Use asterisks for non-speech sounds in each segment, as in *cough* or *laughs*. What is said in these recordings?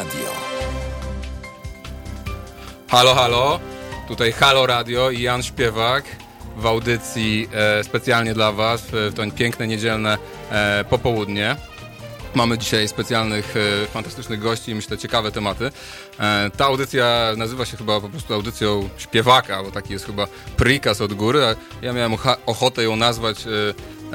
Radio. Halo, halo. Tutaj Halo Radio i Jan Śpiewak w audycji e, specjalnie dla Was w to piękne niedzielne e, popołudnie. Mamy dzisiaj specjalnych, e, fantastycznych gości i myślę ciekawe tematy. E, ta audycja nazywa się chyba po prostu audycją śpiewaka, bo taki jest chyba prikaz od góry, ja miałem ochotę ją nazwać e,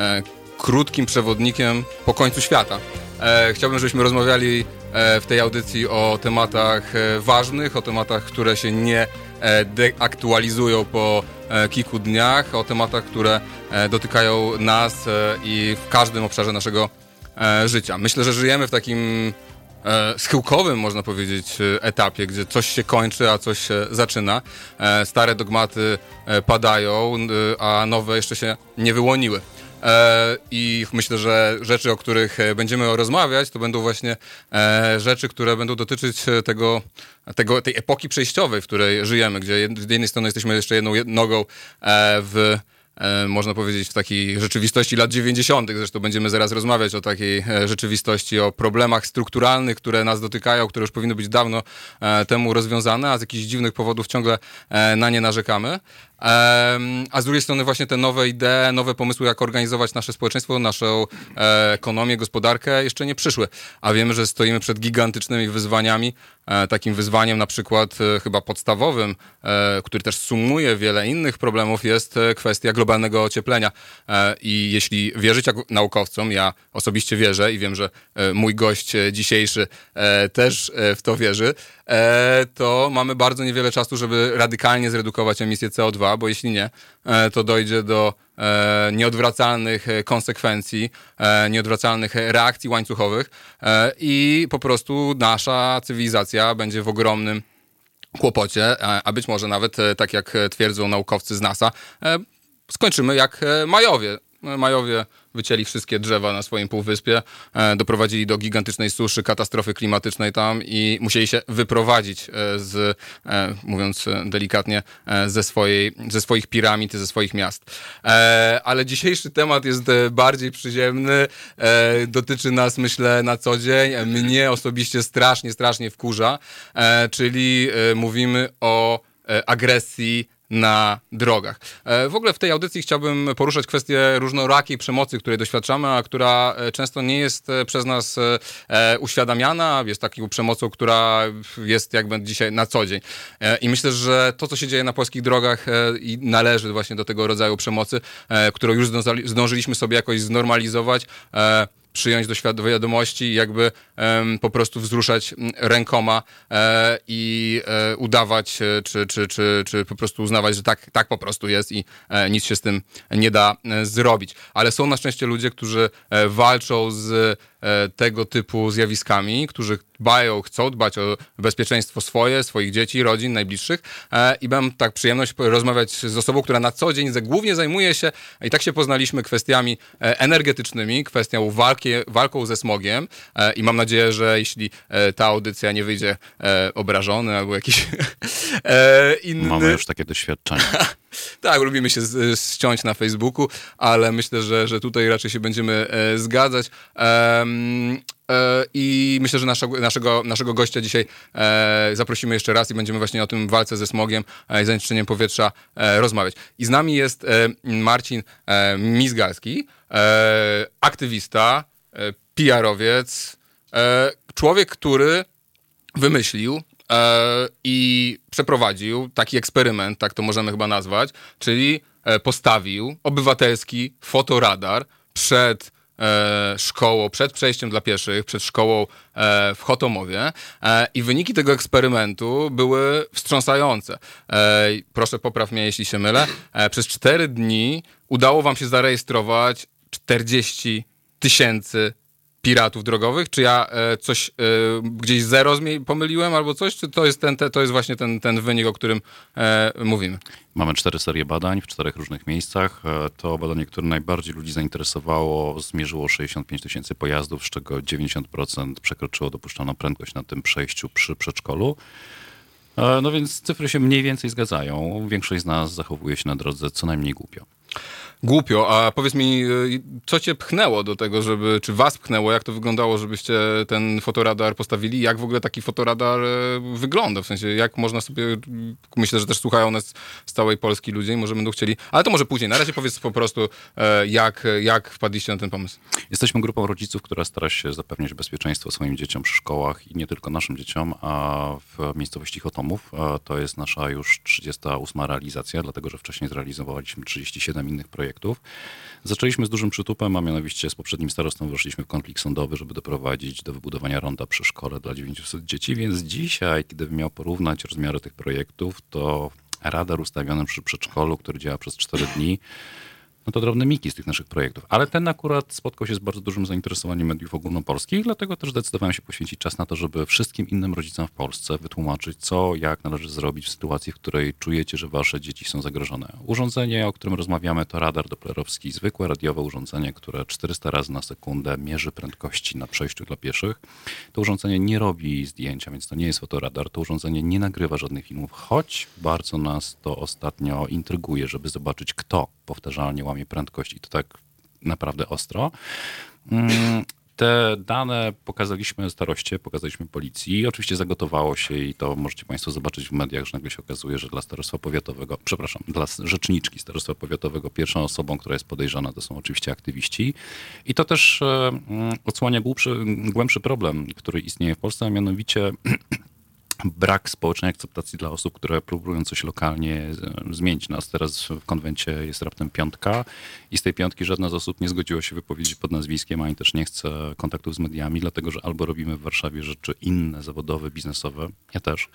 e, krótkim przewodnikiem po końcu świata. E, chciałbym, żebyśmy rozmawiali e, w tej audycji o tematach e, ważnych, o tematach, które się nie e, deaktualizują po e, kilku dniach, o tematach, które e, dotykają nas i w każdym obszarze naszego życia. Myślę, że żyjemy w takim schyłkowym, można powiedzieć, etapie, gdzie coś się kończy, a coś się zaczyna. Stare dogmaty padają, a nowe jeszcze się nie wyłoniły. E, I myślę, że rzeczy, o których e, będziemy rozmawiać, to będą właśnie e, rzeczy, które będą dotyczyć tego, tego, tej epoki przejściowej, w której żyjemy, gdzie z jednej strony jesteśmy jeszcze jedną jed- nogą w można powiedzieć, w takiej rzeczywistości lat 90. Zresztą będziemy zaraz rozmawiać o takiej rzeczywistości, o problemach strukturalnych, które nas dotykają, które już powinny być dawno temu rozwiązane, a z jakichś dziwnych powodów ciągle na nie narzekamy. A z drugiej strony właśnie te nowe idee, nowe pomysły, jak organizować nasze społeczeństwo, naszą e, ekonomię, gospodarkę jeszcze nie przyszły. A wiemy, że stoimy przed gigantycznymi wyzwaniami. E, Takim wyzwaniem na przykład e, chyba podstawowym, który też sumuje wiele innych problemów, jest kwestia globalnego ocieplenia. I jeśli wierzyć naukowcom, ja osobiście wierzę i wiem, że mój gość dzisiejszy też w to wierzy, to mamy bardzo niewiele czasu, żeby radykalnie zredukować emisję CO2, bo jeśli nie, e, to dojdzie do e, nieodwracalnych e, konsekwencji, nieodwracalnych reakcji łańcuchowych i po prostu nasza cywilizacja będzie w ogromnym kłopocie, a- być może nawet, tak jak twierdzą naukowcy z NASA, skończymy jak Majowie. Majowie wycięli wszystkie drzewa na swoim półwyspie, e, doprowadzili do gigantycznej suszy, katastrofy klimatycznej tam i musieli się wyprowadzić e, z, e, mówiąc delikatnie, ze, swojej, ze swoich piramid, ze swoich miast. Ale dzisiejszy temat jest bardziej przyziemny, dotyczy nas, myślę, na co dzień. Mnie osobiście strasznie, strasznie wkurza, czyli mówimy o agresji na drogach. E, W ogóle w tej audycji chciałbym poruszać kwestię różnorakiej przemocy, której doświadczamy, a która e, często nie jest e, przez nas uświadamiana, jest taką przemocą, która jest jakby dzisiaj na co dzień. I myślę, że to, co się dzieje na polskich drogach należy właśnie do tego rodzaju przemocy, którą już zdążyliśmy sobie jakoś znormalizować, przyjąć do wiadomości i jakby em, po prostu wzruszać rękoma e, i e, udawać, e, czy, czy, czy, czy po prostu uznawać, że tak, tak po prostu jest i e, nic się z tym nie da e, zrobić. Ale są na szczęście ludzie, którzy e, walczą z tego typu zjawiskami, którzy dbają, chcą dbać o bezpieczeństwo swoje, swoich dzieci, rodzin, najbliższych e, i mam tak przyjemność rozmawiać z osobą, która na co dzień głównie zajmuje się, i tak się poznaliśmy, kwestiami e, energetycznymi, kwestią walki, walką ze smogiem e, i mam nadzieję, że jeśli e, ta audycja nie wyjdzie e, obrażony albo jakiś *laughs* e, inny... Mamy już takie doświadczenie. *laughs* Tak, lubimy się ściąć na Facebooku, ale myślę, że, że tutaj raczej się będziemy e, zgadzać. E, I myślę, że naszego, naszego, naszego gościa dzisiaj e, zaprosimy jeszcze raz i będziemy właśnie o tym walce ze smogiem e, i zanieczyszczeniem powietrza rozmawiać. I z nami jest Marcin Mizgalski, aktywista, PR-owiec, człowiek, który wymyślił i przeprowadził taki eksperyment, tak to możemy chyba nazwać, czyli e, postawił obywatelski fotoradar przed e, szkołą, przed przejściem dla pieszych, przed szkołą e, w Chotomowie e, i wyniki tego eksperymentu były wstrząsające. E, proszę popraw mnie, jeśli się mylę. E, przez cztery dni udało wam się zarejestrować 40 tysięcy piratów drogowych? Czy ja e, coś, e, gdzieś zero pomyliłem albo coś? Czy to jest, ten, te, to jest właśnie ten, ten wynik, o którym e, mówimy? Mamy cztery serie badań w czterech różnych miejscach. E, To badanie, które najbardziej ludzi zainteresowało, zmierzyło 65 tysięcy pojazdów, z czego 90% przekroczyło dopuszczalną prędkość na tym przejściu przy przedszkolu. E, No więc cyfry się mniej więcej zgadzają. Większość z nas zachowuje się na drodze co najmniej głupio. Głupio. A powiedz mi, y, co cię pchnęło do tego, żeby, czy was pchnęło, jak to wyglądało, żebyście ten fotoradar postawili? Jak w ogóle taki fotoradar y, wygląda? W sensie, jak można sobie, myślę, że też słuchają nas z całej Polski ludzie i może będą chcieli, ale to może później. Na razie powiedz po prostu, e, jak, jak wpadliście na ten pomysł. Jesteśmy grupą rodziców, która stara się zapewniać bezpieczeństwo swoim dzieciom przy szkołach i nie tylko naszym dzieciom, a w miejscowości Chotomów. To jest nasza już 38 realizacja, dlatego że wcześniej zrealizowaliśmy 37 innych projektów. Zaczęliśmy z dużym przytupem, a mianowicie z poprzednim starostą weszliśmy w konflikt sądowy, żeby doprowadzić do wybudowania ronda przy szkole dla 900 dzieci, więc dzisiaj, kiedy bym miał porównać rozmiary tych projektów, to radar ustawiony przy przedszkolu, który działa przez 4 dni, no to drobne miki z tych naszych projektów. Ale ten akurat spotkał się z bardzo dużym zainteresowaniem mediów ogólnopolskich, dlatego też zdecydowałem się poświęcić czas na to, żeby wszystkim innym rodzicom w Polsce wytłumaczyć, co, jak należy zrobić w sytuacji, w której czujecie, że wasze dzieci są zagrożone. Urządzenie, o którym rozmawiamy, to radar doplerowski, zwykłe radiowe urządzenie, które 400 razy na sekundę mierzy prędkości na przejściu dla pieszych. To urządzenie nie robi zdjęcia, więc to nie jest fotoradar. To urządzenie nie nagrywa żadnych filmów, choć bardzo nas to ostatnio intryguje, żeby zobaczyć, kto powtarzalnie łamie prędkość i to tak naprawdę ostro. Mm, te dane pokazaliśmy staroście, pokazaliśmy policji. Oczywiście zagotowało się i to możecie Państwo zobaczyć w mediach, że nagle się okazuje, że dla starostwa powiatowego, przepraszam, dla rzeczniczki starostwa powiatowego pierwszą osobą, która jest podejrzana, to są oczywiście aktywiści. I to też e, mm, odsłania głębszy, głębszy problem, który istnieje w Polsce, a mianowicie *clears throat* brak społecznej akceptacji dla osób, które próbują coś lokalnie e, zmienić. Nas teraz w konwencie jest raptem piątka i z tej piątki żadna z osób nie zgodziła się wypowiedzieć pod nazwiskiem, ani też nie chce kontaktów z mediami, dlatego że albo robimy w Warszawie rzeczy inne, zawodowe, biznesowe, ja też,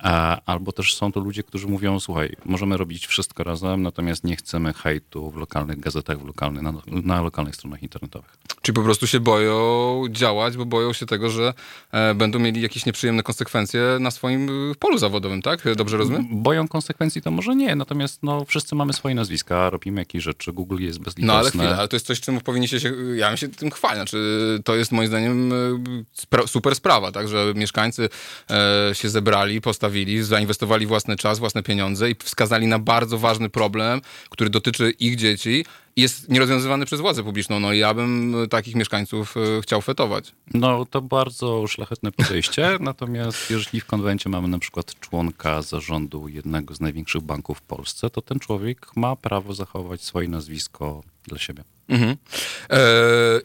e, albo też są to ludzie, którzy mówią, słuchaj, możemy robić wszystko razem, natomiast nie chcemy hejtu w lokalnych gazetach, w lokalnych, na, na lokalnych stronach internetowych. Czyli po prostu się boją działać, bo boją się tego, że e, będą mieli jakieś nieprzyjemne konsekwencje na swoim y, polu zawodowym, tak? Dobrze rozumiem? Boją konsekwencji to może nie, natomiast no, wszyscy mamy swoje nazwiska, robimy jakieś rzeczy, Google jest bezlitosne. No ale chwila, ale to jest coś, czym powinniście się, ja bym się tym chwalił, znaczy to jest moim zdaniem y, spra super sprawa, tak, że mieszkańcy e, się zebrali, postawili, zainwestowali własny czas, własne pieniądze i wskazali na bardzo ważny problem, który dotyczy ich dzieci, jest nierozwiązywany przez władzę publiczną. No i ja bym takich mieszkańców e, chciał fetować. No to bardzo szlachetne podejście, *laughs* natomiast jeżeli w konwencie mamy na przykład członka zarządu jednego z największych banków w Polsce, to ten człowiek ma prawo zachować swoje nazwisko dla siebie. Mhm. E,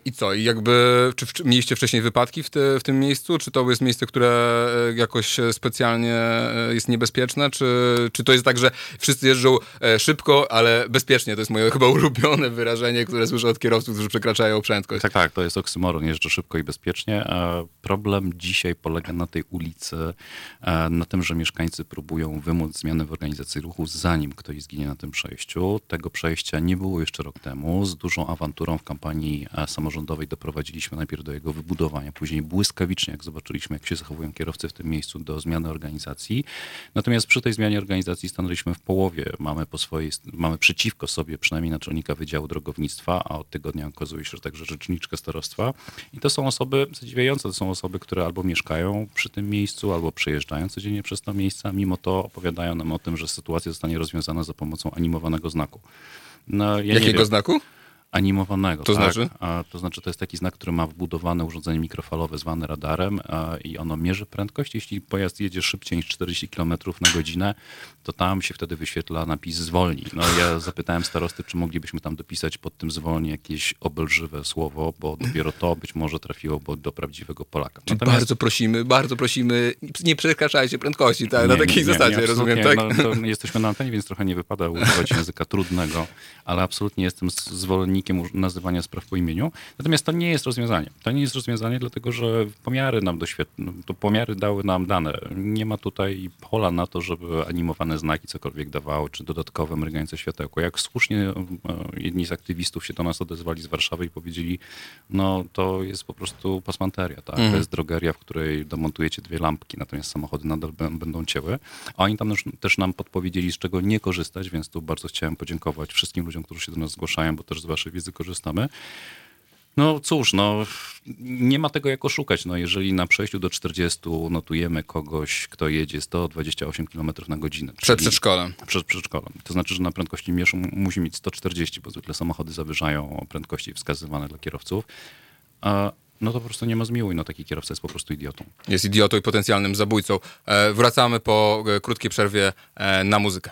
I co? I jakby, czy, czy mieliście wcześniej wypadki w, te, w, tym miejscu? Czy to jest miejsce, które e, jakoś specjalnie e, jest niebezpieczne? Czy, czy to jest tak, że wszyscy jeżdżą e, szybko, ale bezpiecznie? To jest moje *laughs* chyba ulubione wyrażenie, które słyszę od kierowców, którzy przekraczają prędkość. Tak, tak, to jest oksymoron, jeżdżę szybko i bezpiecznie. Problem dzisiaj polega na tej ulicy, na tym, że mieszkańcy próbują wymóc zmiany w organizacji ruchu, zanim ktoś zginie na tym przejściu. Tego przejścia nie było jeszcze rok temu. Z dużą awanturą w kampanii e, samorządowej doprowadziliśmy najpierw do jego wybudowania, później błyskawicznie, jak zobaczyliśmy, jak się zachowują kierowcy w tym miejscu, do zmiany organizacji. Natomiast przy tej zmianie organizacji stanęliśmy w połowie. Mamy, po swojej, mamy przeciwko sobie przynajmniej naczelnika Wydziału Drogownictwa, a od tygodnia okazuje się, że także rzeczniczkę starostwa. I to są osoby zadziwiające, to są osoby, które albo mieszkają przy tym miejscu, albo przejeżdżają codziennie przez to miejsce, a mimo to opowiadają nam o tym, że sytuacja zostanie rozwiązana za pomocą animowanego znaku. No, ja Jakiego znaku? Animowanego. To tak? znaczy? A, to znaczy to jest taki znak, który ma wbudowane urządzenie mikrofalowe zwane radarem a, i ono mierzy prędkość. Jeśli pojazd jedzie szybciej niż 40 km na godzinę, to tam się wtedy wyświetla napis zwolnij. No ja zapytałem starosty, czy moglibyśmy tam dopisać pod tym zwolnij jakieś obelżywe słowo, bo dopiero to być może trafiło do prawdziwego Polaka. Natomiast... Bardzo prosimy, bardzo prosimy, nie przekraczajcie prędkości, tak, nie, na takiej nie, zasadzie, nie, rozumiem, tak? No, jesteśmy na antenie, więc trochę nie wypada używać języka trudnego, ale absolutnie jestem zwolennikiem nazywania spraw po imieniu. Natomiast to nie jest rozwiązanie. To nie jest rozwiązanie, dlatego że pomiary nam doświetl... to pomiary dały nam dane. Nie ma tutaj pola na to, żeby animowane znaki cokolwiek dawały, czy dodatkowe mrygające światełko. Jak słusznie e, jedni z aktywistów się do nas odezwali z Warszawy i powiedzieli, no to jest po prostu pasmanteria, tak? Mhm. To jest drogeria, w której domontujecie dwie lampki, natomiast samochody nadal będą cięły. A oni tam też nam podpowiedzieli, z czego nie korzystać, więc tu bardzo chciałem podziękować wszystkim ludziom, którzy się do nas zgłaszają, bo też z waszej wiedzy korzystamy. No cóż, no nie ma tego jak oszukać. No, jeżeli na przejściu do 40 notujemy kogoś, kto jedzie 128 km na godzinę. Przed przedszkolem. Przed przedszkolem. To znaczy, że na prędkości mierzą musi mieć 140, bo zwykle samochody zawyżają prędkości wskazywane dla kierowców. A no to po prostu nie ma zmiłuj, no taki kierowca jest po prostu idiotą. Jest idiotą i potencjalnym zabójcą. E, wracamy po e, krótkiej przerwie e, na muzykę.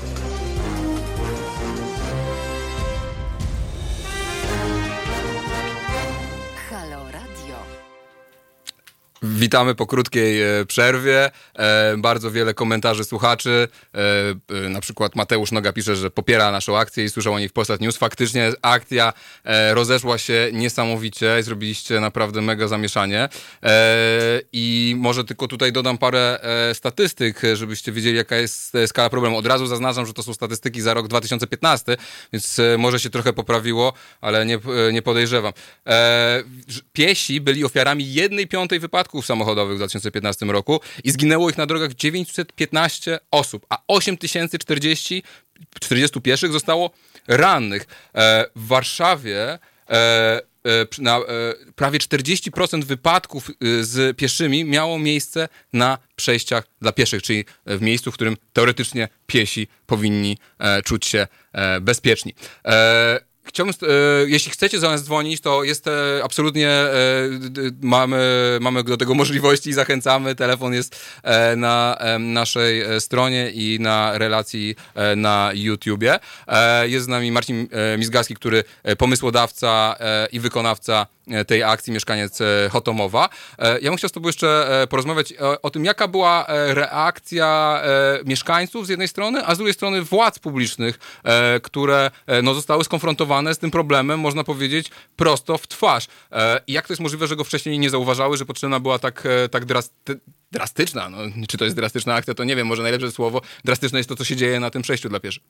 Witamy po krótkiej e, przerwie. E, bardzo wiele komentarzy słuchaczy. E, na przykład Mateusz Noga pisze, że popiera naszą akcję i słyszał o niej w Polsat News. Faktycznie akcja rozeszła się niesamowicie zrobiliście naprawdę mega zamieszanie. I może tylko tutaj dodam parę statystyk, żebyście wiedzieli, jaka jest skala problemu. Od razu zaznaczam, że to są statystyki za rok 2015, więc może się trochę poprawiło, ale nie, nie podejrzewam. Piesi byli ofiarami jednej piątej wypadków samochodowych w 2015 roku i zginęło ich na drogach 915 osób, a 8040 40 pieszych zostało rannych. E, w Warszawie e, e, na, prawie 40% wypadków z pieszymi miało miejsce na przejściach dla pieszych, czyli w miejscu, w którym teoretycznie piesi powinni czuć się bezpieczni. Chciałbym, e, jeśli chcecie za nas dzwonić, to jest e, absolutnie, e, mamy, mamy do tego możliwości i zachęcamy. Telefon jest e, na e, naszej e, stronie i na relacji na YouTubie. jest z nami Marcin Mizgalski, który pomysłodawca i wykonawca tej akcji Mieszkaniec Hotomowa. Ja bym chciał z tobą jeszcze porozmawiać o, o tym, jaka była reakcja mieszkańców z jednej strony, a z drugiej strony władz publicznych, które no, zostały skonfrontowane z tym problemem, można powiedzieć, prosto w twarz. E, jak to jest możliwe, że go wcześniej nie zauważały, że potrzebna była tak, e, tak drasty drastyczna, no, czy to jest drastyczna akcja, to nie wiem, może najlepsze słowo, drastyczne jest to, co się dzieje na tym przejściu dla pieszych.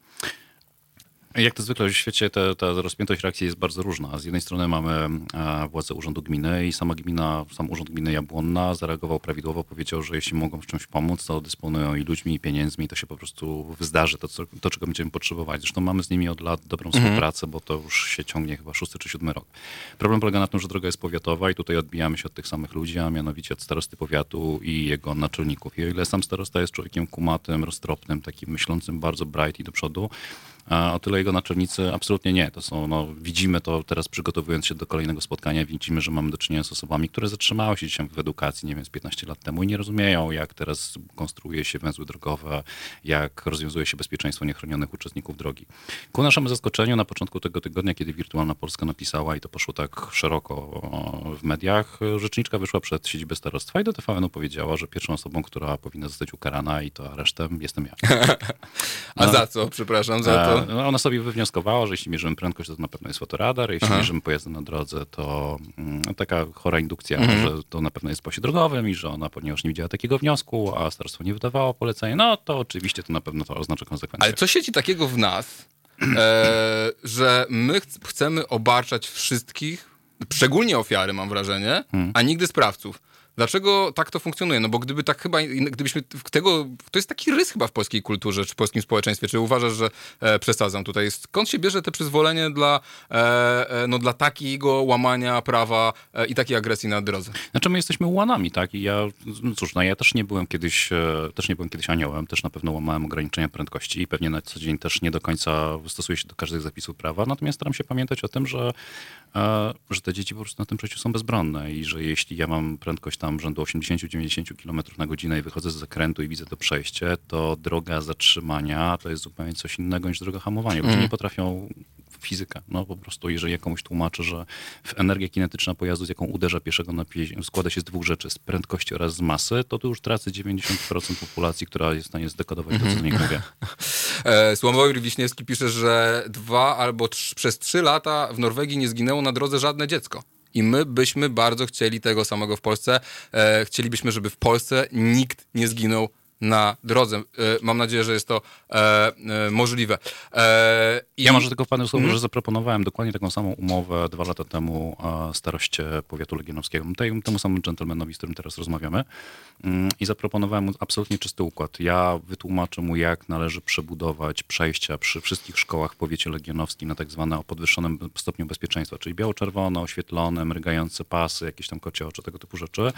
Jak to zwykle w świecie ta, ta rozpiętość reakcji jest bardzo różna. Z jednej strony mamy e, władzę Urzędu Gminy i sama gmina, sam Urząd Gminy Jabłonna zareagował prawidłowo, powiedział, że jeśli mogą w czymś pomóc, to dysponują i ludźmi, i pieniędzmi, to się po prostu zdarzy, to, co, to czego będziemy potrzebować. Zresztą mamy z nimi od lat dobrą mhm. współpracę, bo to już się ciągnie chyba szósty czy siódmy rok. Problem polega na tym, że droga jest powiatowa i tutaj odbijamy się od tych samych ludzi, a mianowicie od starosty powiatu i jego naczelników. I o ile sam starosta jest człowiekiem kumatym, roztropnym, takim myślącym bardzo bright i do przodu, o tyle jego naczelnicy absolutnie nie. To są, no, widzimy to teraz przygotowując się do kolejnego spotkania, widzimy, że mamy do czynienia z osobami, które zatrzymały się dzisiaj w edukacji, nie wiem, z 15 lat temu i nie rozumieją, jak teraz konstruuje się węzły drogowe, jak rozwiązuje się bezpieczeństwo niechronionych uczestników drogi. Ku naszemu zaskoczeniu na początku tego tygodnia, kiedy Wirtualna Polska napisała i to poszło tak szeroko w mediach, rzeczniczka wyszła przed siedzibę starostwa i do TVN-u powiedziała, że pierwszą osobą, która powinna zostać ukarana i to aresztem jestem ja. *laughs* A no. za co? Przepraszam, za to? No, ona sobie wywnioskowała, że jeśli mierzymy prędkość, to na pewno jest fotoradar, jeśli Aha. mierzymy pojazdy na drodze, to mm, taka chora indukcja, mhm. że to na pewno jest posie drogowym i że ona, ponieważ nie widziała takiego wniosku, a starostwo nie wydawało polecenia, no to oczywiście to na pewno to oznacza konsekwencje. Ale co siedzi takiego w nas, e, *clears throat* że my ch chcemy obarczać wszystkich, szczególnie ofiary mam wrażenie, hmm. a nigdy sprawców. Dlaczego tak to funkcjonuje? No bo gdyby tak chyba, gdybyśmy tego, to jest taki rys chyba w polskiej kulturze, czy w polskim społeczeństwie. Czy uważasz, że e, przesadzam tutaj? Skąd się bierze te przyzwolenie dla, e, e, no, dla takiego łamania prawa e, i takiej agresji na drodze? Znaczy my jesteśmy łanami, tak? I ja, no cóż, no ja też nie byłem kiedyś, e, też nie byłem kiedyś aniołem, też na pewno łamałem ograniczenia prędkości i pewnie na co dzień też nie do końca stosuję się do każdych zapisów prawa, natomiast staram się pamiętać o tym, że, że te dzieci po prostu na tym przejściu są bezbronne i że jeśli ja mam prędkość tam rzędu 80-90 km na godzinę i wychodzę z zakrętu i widzę to przejście, to droga zatrzymania to jest zupełnie coś innego niż droga hamowania. Ludzie mm. nie potrafią fizyka. No po prostu, jeżeli ja komuś tłumaczę, że energia kinetyczna pojazdu, z jaką uderza pieszego na pieś, składa się z dwóch rzeczy, z prędkości oraz z masy, to tu już tracę 90% populacji, która jest w stanie zdekodować to, co nich mówię. *laughs* E, Sławomir Wiśniewski pisze, że dwa albo trz, przez trzy lata w Norwegii nie zginęło na drodze żadne dziecko. I my byśmy bardzo chcieli tego samego w Polsce. E, chcielibyśmy, żeby w Polsce nikt nie zginął na drodze. E, mam nadzieję, że jest to e, e, możliwe. E, ja może tylko w panu słowo, mm. że zaproponowałem dokładnie taką samą umowę dwa lata temu staroście powiatu legionowskiego, tej, temu samemu dżentelmenowi, z którym teraz rozmawiamy. Mm, I zaproponowałem mu absolutnie czysty układ. Ja wytłumaczę mu, jak należy przebudować przejścia przy wszystkich szkołach w powiecie legionowskim na tak zwane o podwyższonym stopniu bezpieczeństwa, czyli biało-czerwone, oświetlone, mrygające pasy, jakieś tam kocie oczy, tego typu rzeczy.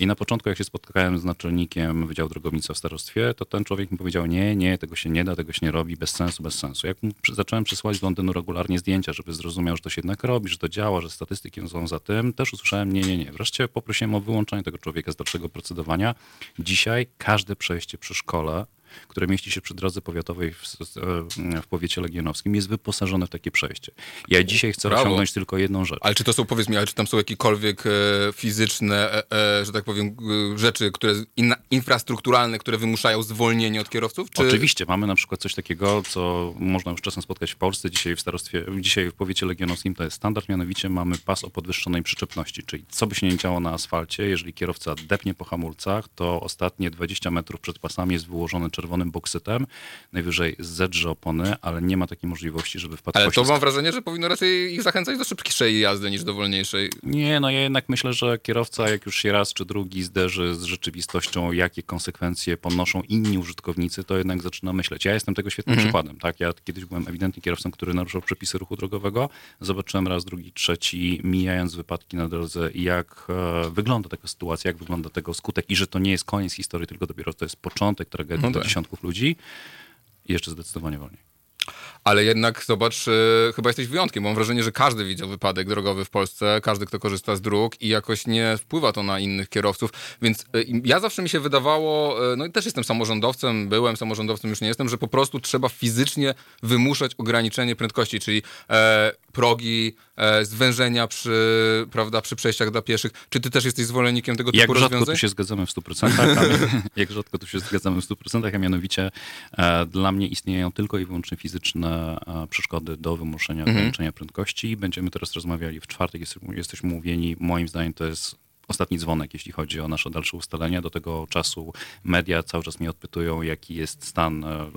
I na początku, jak się spotkałem z naczelnikiem Wydziału Drogownictwa w starostwie, to ten człowiek mi powiedział, nie, nie, tego się nie da, tego się nie robi, bez sensu, bez sensu. Jak mu zacząłem przesyłać z Londynu regularnie zdjęcia, żeby zrozumiał, że to się jednak robi, że to działa, że statystyki są za tym, też usłyszałem, nie, nie, nie. Wreszcie poprosiłem o wyłączenie tego człowieka z dalszego procedowania. Dzisiaj każde przejście przy szkole które mieści się przy drodze powiatowej w, e, w powiecie legionowskim, jest wyposażone w takie przejście. Ja dzisiaj chcę Brawo. osiągnąć tylko jedną rzecz. Ale czy to są, powiedz mi, ale czy tam są jakiekolwiek e, fizyczne, e, e, że tak powiem, rzeczy, które in, infrastrukturalne, które wymuszają zwolnienie od kierowców? Czy... Oczywiście, mamy na przykład coś takiego, co można już czasem spotkać w Polsce, dzisiaj w starostwie, dzisiaj w powiecie legionowskim to jest standard, mianowicie mamy pas o podwyższonej przyczepności, czyli co by się nie działo na asfalcie, jeżeli kierowca depnie po hamulcach, to ostatnie 20 metrów przed pasami jest wyłożone czerwonym boksytem, najwyżej zedrze opony, ale nie ma takiej możliwości, żeby wpadł Ale to mam wrażenie, że powinno raczej ich zachęcać do szybkiej jazdy niż do wolniejszej. Nie, no ja jednak myślę, że kierowca, jak już się raz czy drugi zderzy z rzeczywistością, jakie konsekwencje ponoszą inni użytkownicy, to jednak zaczyna myśleć. Ja jestem tego świetnym przykładem. Tak? Ja kiedyś byłem ewidentnie kierowcą, który naruszał przepisy ruchu drogowego. Zobaczyłem raz, drugi, trzeci, mijając wypadki na drodze, jak e, wygląda taka sytuacja, jak wygląda tego skutek i że to nie jest koniec historii, tylko dopiero to jest początek tragedii No tak. Dziesiątków ludzi. Jeszcze zdecydowanie wolniej. Ale jednak zobacz, e, chyba jesteś wyjątkiem. Mam wrażenie, że każdy widział wypadek drogowy w Polsce, każdy, kto korzysta z dróg i jakoś nie wpływa to na innych kierowców. Więc e, ja zawsze mi się wydawało, e, no i też jestem samorządowcem, byłem samorządowcem, już nie jestem, że po prostu trzeba fizycznie wymuszać ograniczenie prędkości, czyli e, progi, e, zwężenia przy, prawda, przy przejściach dla pieszych. Czy ty też jesteś zwolennikiem tego typu Jak rzadko rozwiązań? tu się zgadzamy w 100%, a, *laughs* jak rzadko tu się zgadzamy w 100%, a mianowicie e, dla mnie istnieją tylko i wyłącznie fizyczne przeszkody do wymuszenia Mhm. ograniczenia prędkości. Będziemy teraz rozmawiali w czwartek, jest, jesteśmy mówieni, moim zdaniem to jest ostatni dzwonek, jeśli chodzi o nasze dalsze ustalenia. Do tego czasu media cały czas mnie odpytują, jaki jest stan e,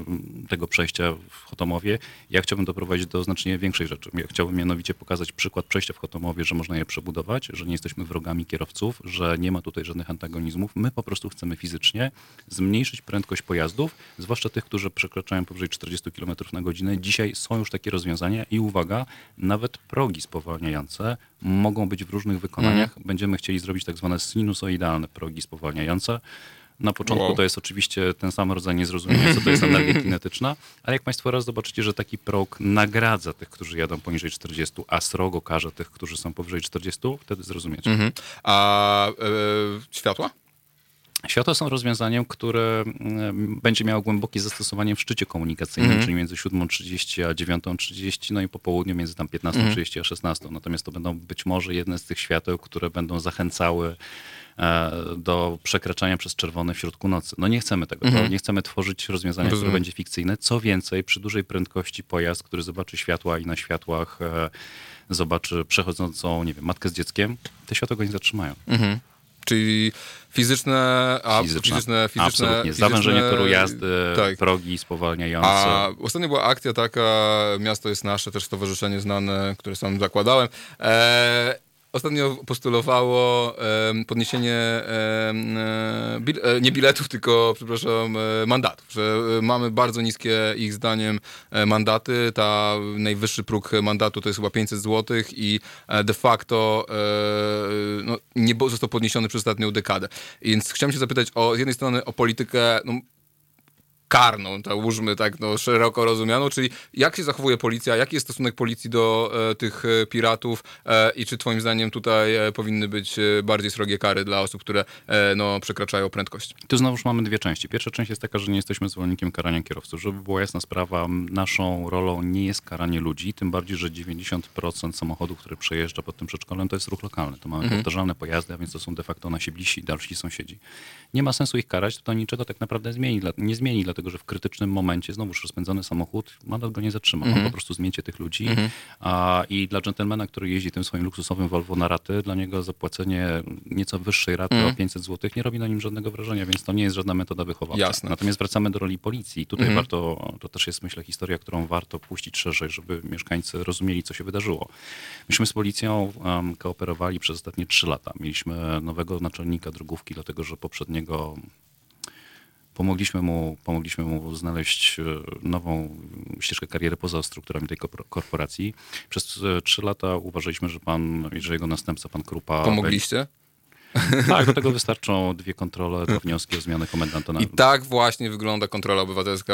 tego przejścia w Chotomowie. Ja chciałbym doprowadzić do znacznie większej rzeczy. Ja chciałbym mianowicie pokazać przykład przejścia w Chotomowie, że można je przebudować, że nie jesteśmy wrogami kierowców, że nie ma tutaj żadnych antagonizmów. My po prostu chcemy fizycznie zmniejszyć prędkość pojazdów, zwłaszcza tych, którzy przekraczają powyżej 40 km na godzinę. Dzisiaj są już takie rozwiązania i uwaga, nawet progi spowalniające mogą być w różnych wykonaniach. Będziemy chcieli zrobić tak zwane sinusoidalne progi spowalniające. Na początku Wow. to jest oczywiście ten sam rodzaj niezrozumienia, co to jest energia *laughs* kinetyczna, ale jak Państwo raz zobaczycie, że taki prog nagradza tych, którzy jadą poniżej 40, a srogo karze tych, którzy są powyżej 40, wtedy zrozumiecie. Mhm. A e, światła? Światła są rozwiązaniem, które mm, będzie miało głębokie zastosowanie w szczycie komunikacyjnym, czyli między 7.30 a 9.30, no i po południu między tam 15.30 a 16. Natomiast to będą być może jedne z tych świateł, które będą zachęcały e, do przekraczania przez czerwone w środku nocy. No nie chcemy tego. To nie chcemy tworzyć rozwiązania, Rozumiem. które będzie fikcyjne. Co więcej, przy dużej prędkości pojazd, który zobaczy światła i na światłach e, zobaczy przechodzącą, nie wiem, matkę z dzieckiem, te światła go nie zatrzymają. Czyli fizyczne, a Fizyczna. fizyczne, fizyczne, Absolutnie. fizyczne Zawężenie toru jazdy, tak. progi spowalniające. A ostatnio była akcja taka, Miasto jest nasze, też stowarzyszenie znane, które sam zakładałem. E, ostatnio postulowało podniesienie e, bil, e, nie biletów, tylko, przepraszam, e, mandatów, że mamy bardzo niskie ich zdaniem mandaty. Ta najwyższy próg mandatu to jest chyba 500 zł i de facto no, nie został podniesiony przez ostatnią dekadę. Więc chciałem się zapytać o, z jednej strony o politykę no, karną, załóżmy tak no, szeroko rozumianą, czyli jak się zachowuje policja, jaki jest stosunek policji do e, tych e, piratów e, i czy twoim zdaniem tutaj e, powinny być e, bardziej srogie kary dla osób, które e, no, przekraczają prędkość? Tu znowuż mamy dwie części. Pierwsza część jest taka, że nie jesteśmy zwolennikiem karania kierowców. Żeby była jasna sprawa, naszą rolą nie jest karanie ludzi, tym bardziej, że 90% samochodów, które przejeżdża pod tym przedszkolem, to jest ruch lokalny. To mamy powtarzalne pojazdy, a więc to są de facto nasi bliżsi dalsi sąsiedzi. Nie ma sensu ich karać, to niczego tak naprawdę zmieni, nie zmieni, dlatego że w krytycznym momencie znowuż rozpędzony samochód, mandat go nie zatrzyma. On po prostu zmiecie tych ludzi. A, I dla dżentelmena, który jeździ tym swoim luksusowym Volvo na raty, dla niego zapłacenie nieco wyższej raty o 500 zł nie robi na nim żadnego wrażenia, więc to nie jest żadna metoda wychowawcza. Jasne. Natomiast wracamy do roli policji. Tutaj warto, to też jest myślę historia, którą warto puścić szerzej, żeby mieszkańcy rozumieli, co się wydarzyło. Myśmy z policją um, kooperowali przez ostatnie trzy lata. Mieliśmy nowego naczelnika drogówki, dlatego że poprzedniego Pomogliśmy mu, pomogliśmy mu znaleźć e, nową ścieżkę kariery poza strukturami tej korpor- korporacji. Przez e, trzy lata uważaliśmy, że pan, że jego następca, pan Krupa... Pomogliście? *laughs* Tak, do tego wystarczą dwie kontrole, dwa wnioski o zmianę komendanta. Na... I tak właśnie wygląda kontrola obywatelska.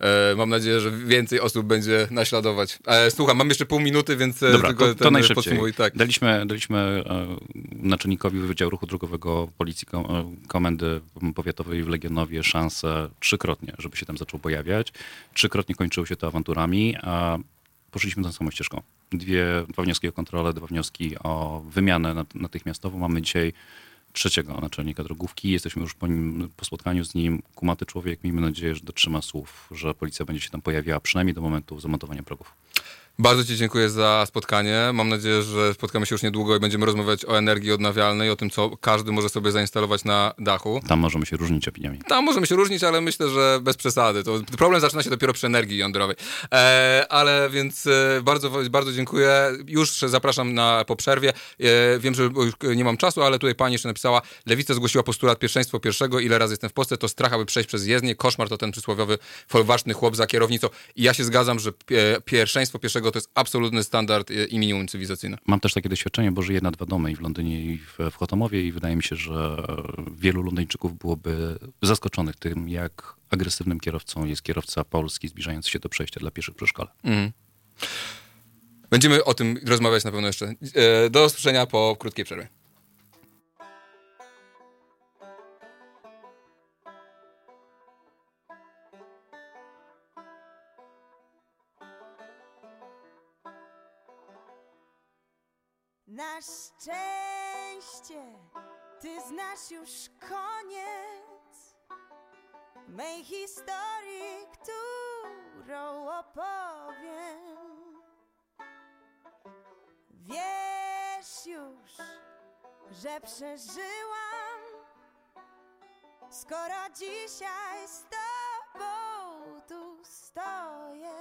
E, mam nadzieję, że więcej osób będzie naśladować. E, słucham, mam jeszcze pół minuty, więc e, Dobra, tylko to, to ten najszybciej. podsumuj. Tak. Daliśmy, daliśmy e, naczelnikowi Wydziału Ruchu Drogowego Policji e, Komendy Powiatowej w Legionowie szansę trzykrotnie, żeby się tam zaczął pojawiać. Trzykrotnie kończyły się to awanturami, a poszliśmy tą samą ścieżką. Dwie, dwa wnioski o kontrolę, dwa wnioski o wymianę nat- natychmiastową. Mamy dzisiaj trzeciego naczelnika drogówki. Jesteśmy już po, nim, po spotkaniu z nim. Kumaty człowiek, miejmy nadzieję, że dotrzyma słów, że policja będzie się tam pojawiała przynajmniej do momentu zamontowania progów. Bardzo Ci dziękuję za spotkanie. Mam nadzieję, że spotkamy się już niedługo i będziemy rozmawiać o energii odnawialnej, o tym, co każdy może sobie zainstalować na dachu. Tam możemy się różnić opiniami. Tam możemy się różnić, ale myślę, że bez przesady. To problem zaczyna się dopiero przy energii jądrowej. E, ale więc e, bardzo, bardzo dziękuję. Już zapraszam na po przerwie. E, wiem, że już nie mam czasu, ale tutaj pani jeszcze napisała, Lewica zgłosiła postulat pierwszeństwo pierwszego, ile razy jestem w Polsce, to strach, aby przejść przez jezdnię. Koszmar to ten przysłowiowy folwarczny chłop za kierownicą. I ja się zgadzam, że e, pierwszeństwo pierwszego to jest absolutny standard e, i minimum cywilizacyjne. Mam też takie doświadczenie, bo żyję na dwa domy i w Londynie i w, w Chotomowie i wydaje mi się, że wielu Londyńczyków byłoby zaskoczonych tym, jak agresywnym kierowcą jest kierowca polski zbliżający się do przejścia dla pieszych przy szkole. Będziemy o tym rozmawiać na pewno jeszcze. E, do usłyszenia po krótkiej przerwie. Na szczęście ty znasz już koniec mej historii, którą opowiem. Wiesz już, że przeżyłam, skoro dzisiaj z tobą tu stoję.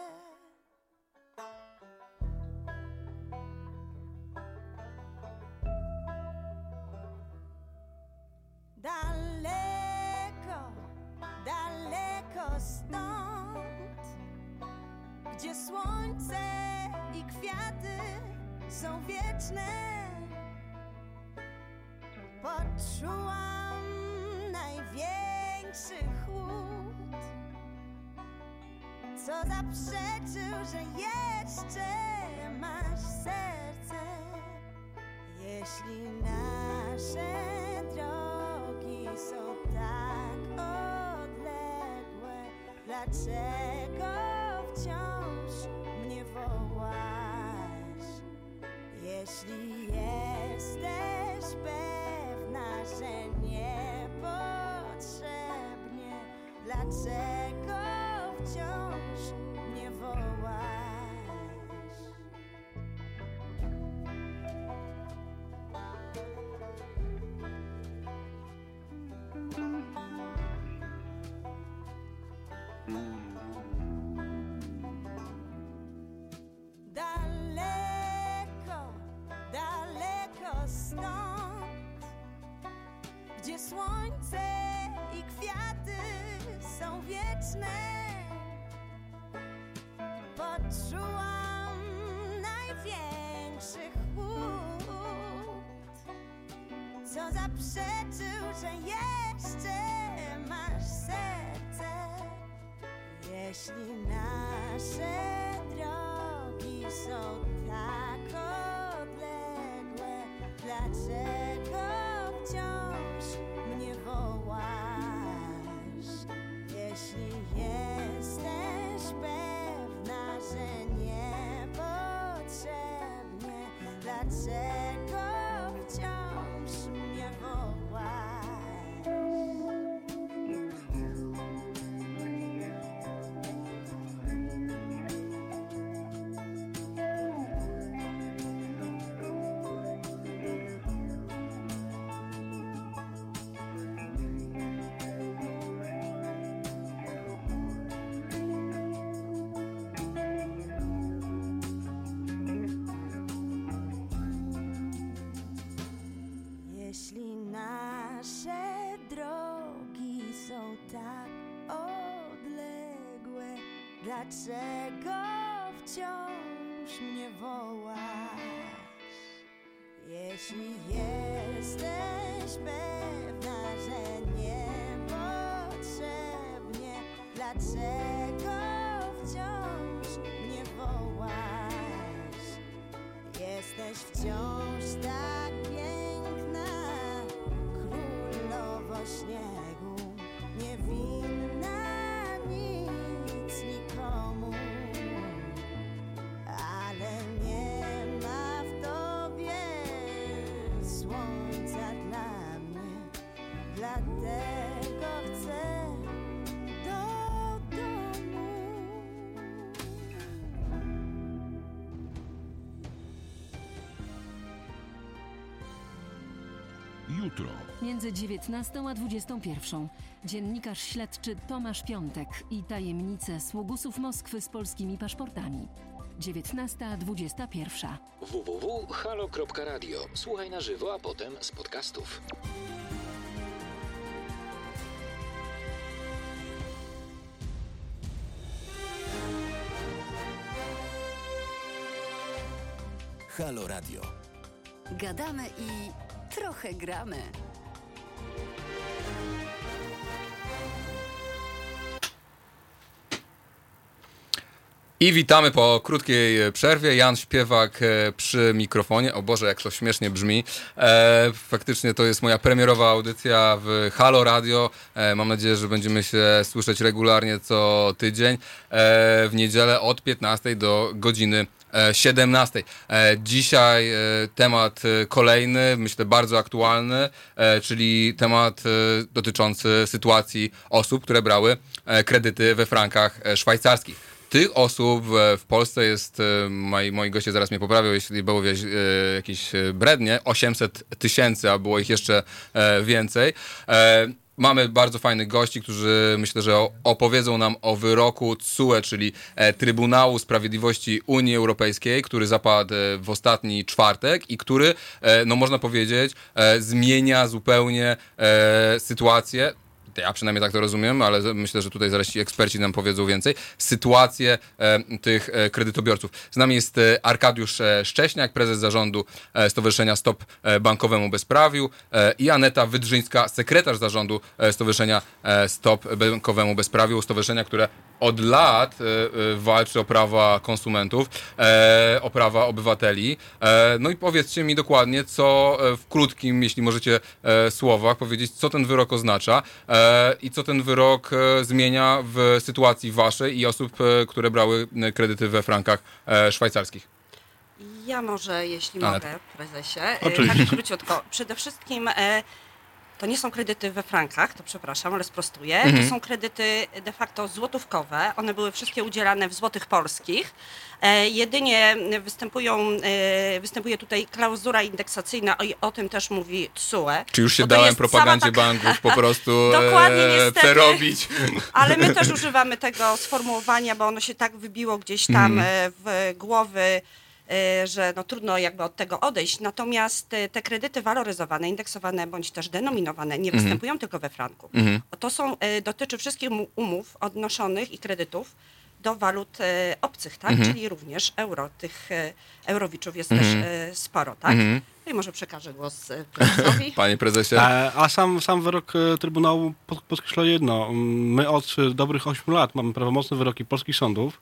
Są wieczne, poczułam największy chłód, co zaprzeczył, że jeszcze masz serce. Jeśli nasze drogi są tak odległe, dlaczego niepotrzebnie, dlaczego wciąż poczułam największy chłód, co zaprzeczył, że jeszcze masz serce. Jeśli nasze drogi są tak odległe, dlaczego dlaczego dlaczego wciąż mnie wołasz? Jeśli jesteś pewna, że niepotrzebnie Dlaczego wciąż mnie wołasz? Jesteś wciąż Jutro. Między 19 a 21 dziennikarz śledczy Tomasz Piątek i tajemnice sługusów Moskwy z polskimi paszportami. 19.21. www.halo.radio. Słuchaj na żywo, a potem z podcastów. Halo Radio. Gadamy i trochę gramy. I witamy po krótkiej przerwie. Jan Śpiewak e, przy mikrofonie. O Boże, jak to śmiesznie brzmi. E, faktycznie to jest moja premierowa audycja w Halo Radio. E, mam nadzieję, że będziemy się słyszeć regularnie co tydzień. E, w niedzielę od 15 do godziny 17. E, Dzisiaj e, temat e, kolejny, myślę bardzo aktualny, e, czyli temat e, dotyczący sytuacji osób, które brały e, kredyty we frankach e, szwajcarskich. Tych osób e, w Polsce jest, e, moi, moi goście zaraz mnie poprawią, jeśli było wieś, e, jakieś e, brednie, 800 tysięcy, a było ich jeszcze e, więcej. Mamy bardzo fajnych gości, którzy myślę, że opowiedzą nam o wyroku TSUE, czyli e, Trybunału Sprawiedliwości Unii Europejskiej, który zapadł e, w ostatni czwartek i który, e, no można powiedzieć, zmienia zupełnie sytuację ja przynajmniej tak to rozumiem, ale myślę, że tutaj zaraz ci eksperci nam powiedzą więcej, sytuację tych e, kredytobiorców. Z nami jest e, Arkadiusz e, Szcześniak, prezes zarządu Stowarzyszenia Stop Bankowemu Bezprawiu i Aneta Wydrzyńska, sekretarz zarządu Stowarzyszenia Stop Bankowemu Bezprawiu, stowarzyszenia, które od lat walczy o prawa konsumentów, o prawa obywateli. No i powiedzcie mi dokładnie, co w krótkim, jeśli możecie, słowach powiedzieć, co ten wyrok oznacza i co ten wyrok e, zmienia w sytuacji waszej i osób, e, które brały e, kredyty we frankach szwajcarskich. Ja może, jeśli Ale- mogę, prezesie. Oczywiście. Tak króciutko. Przede wszystkim e, to nie są kredyty we frankach, to przepraszam, ale sprostuję. Mhm. To są kredyty de facto złotówkowe. One były wszystkie udzielane w złotych polskich. E, jedynie występują, e, występuje tutaj klauzura indeksacyjna i o tym też mówi TSUE. Czy już się to dałem propagandzie taka- banków po *laughs* prostu Dokładnie, e, niestety. przerobić? *laughs* Ale my też używamy tego sformułowania, bo ono się tak wybiło gdzieś tam Mhm. e, w głowy, e, że no trudno jakby od tego odejść. Natomiast e, te kredyty waloryzowane, indeksowane bądź też denominowane nie występują tylko we franku. Mhm. To są, e, dotyczy wszystkich umów odnoszonych i kredytów do walut obcych, tak? Mhm. Czyli również euro. Tych eurowiczów jest Mhm. też sporo, tak? Mhm. No i może przekażę głos prezesowi. *laughs* Panie prezesie. E, A sam, sam wyrok Trybunału pod- podkreśla jedno. My od dobrych 8 lat mamy prawomocne wyroki polskich sądów,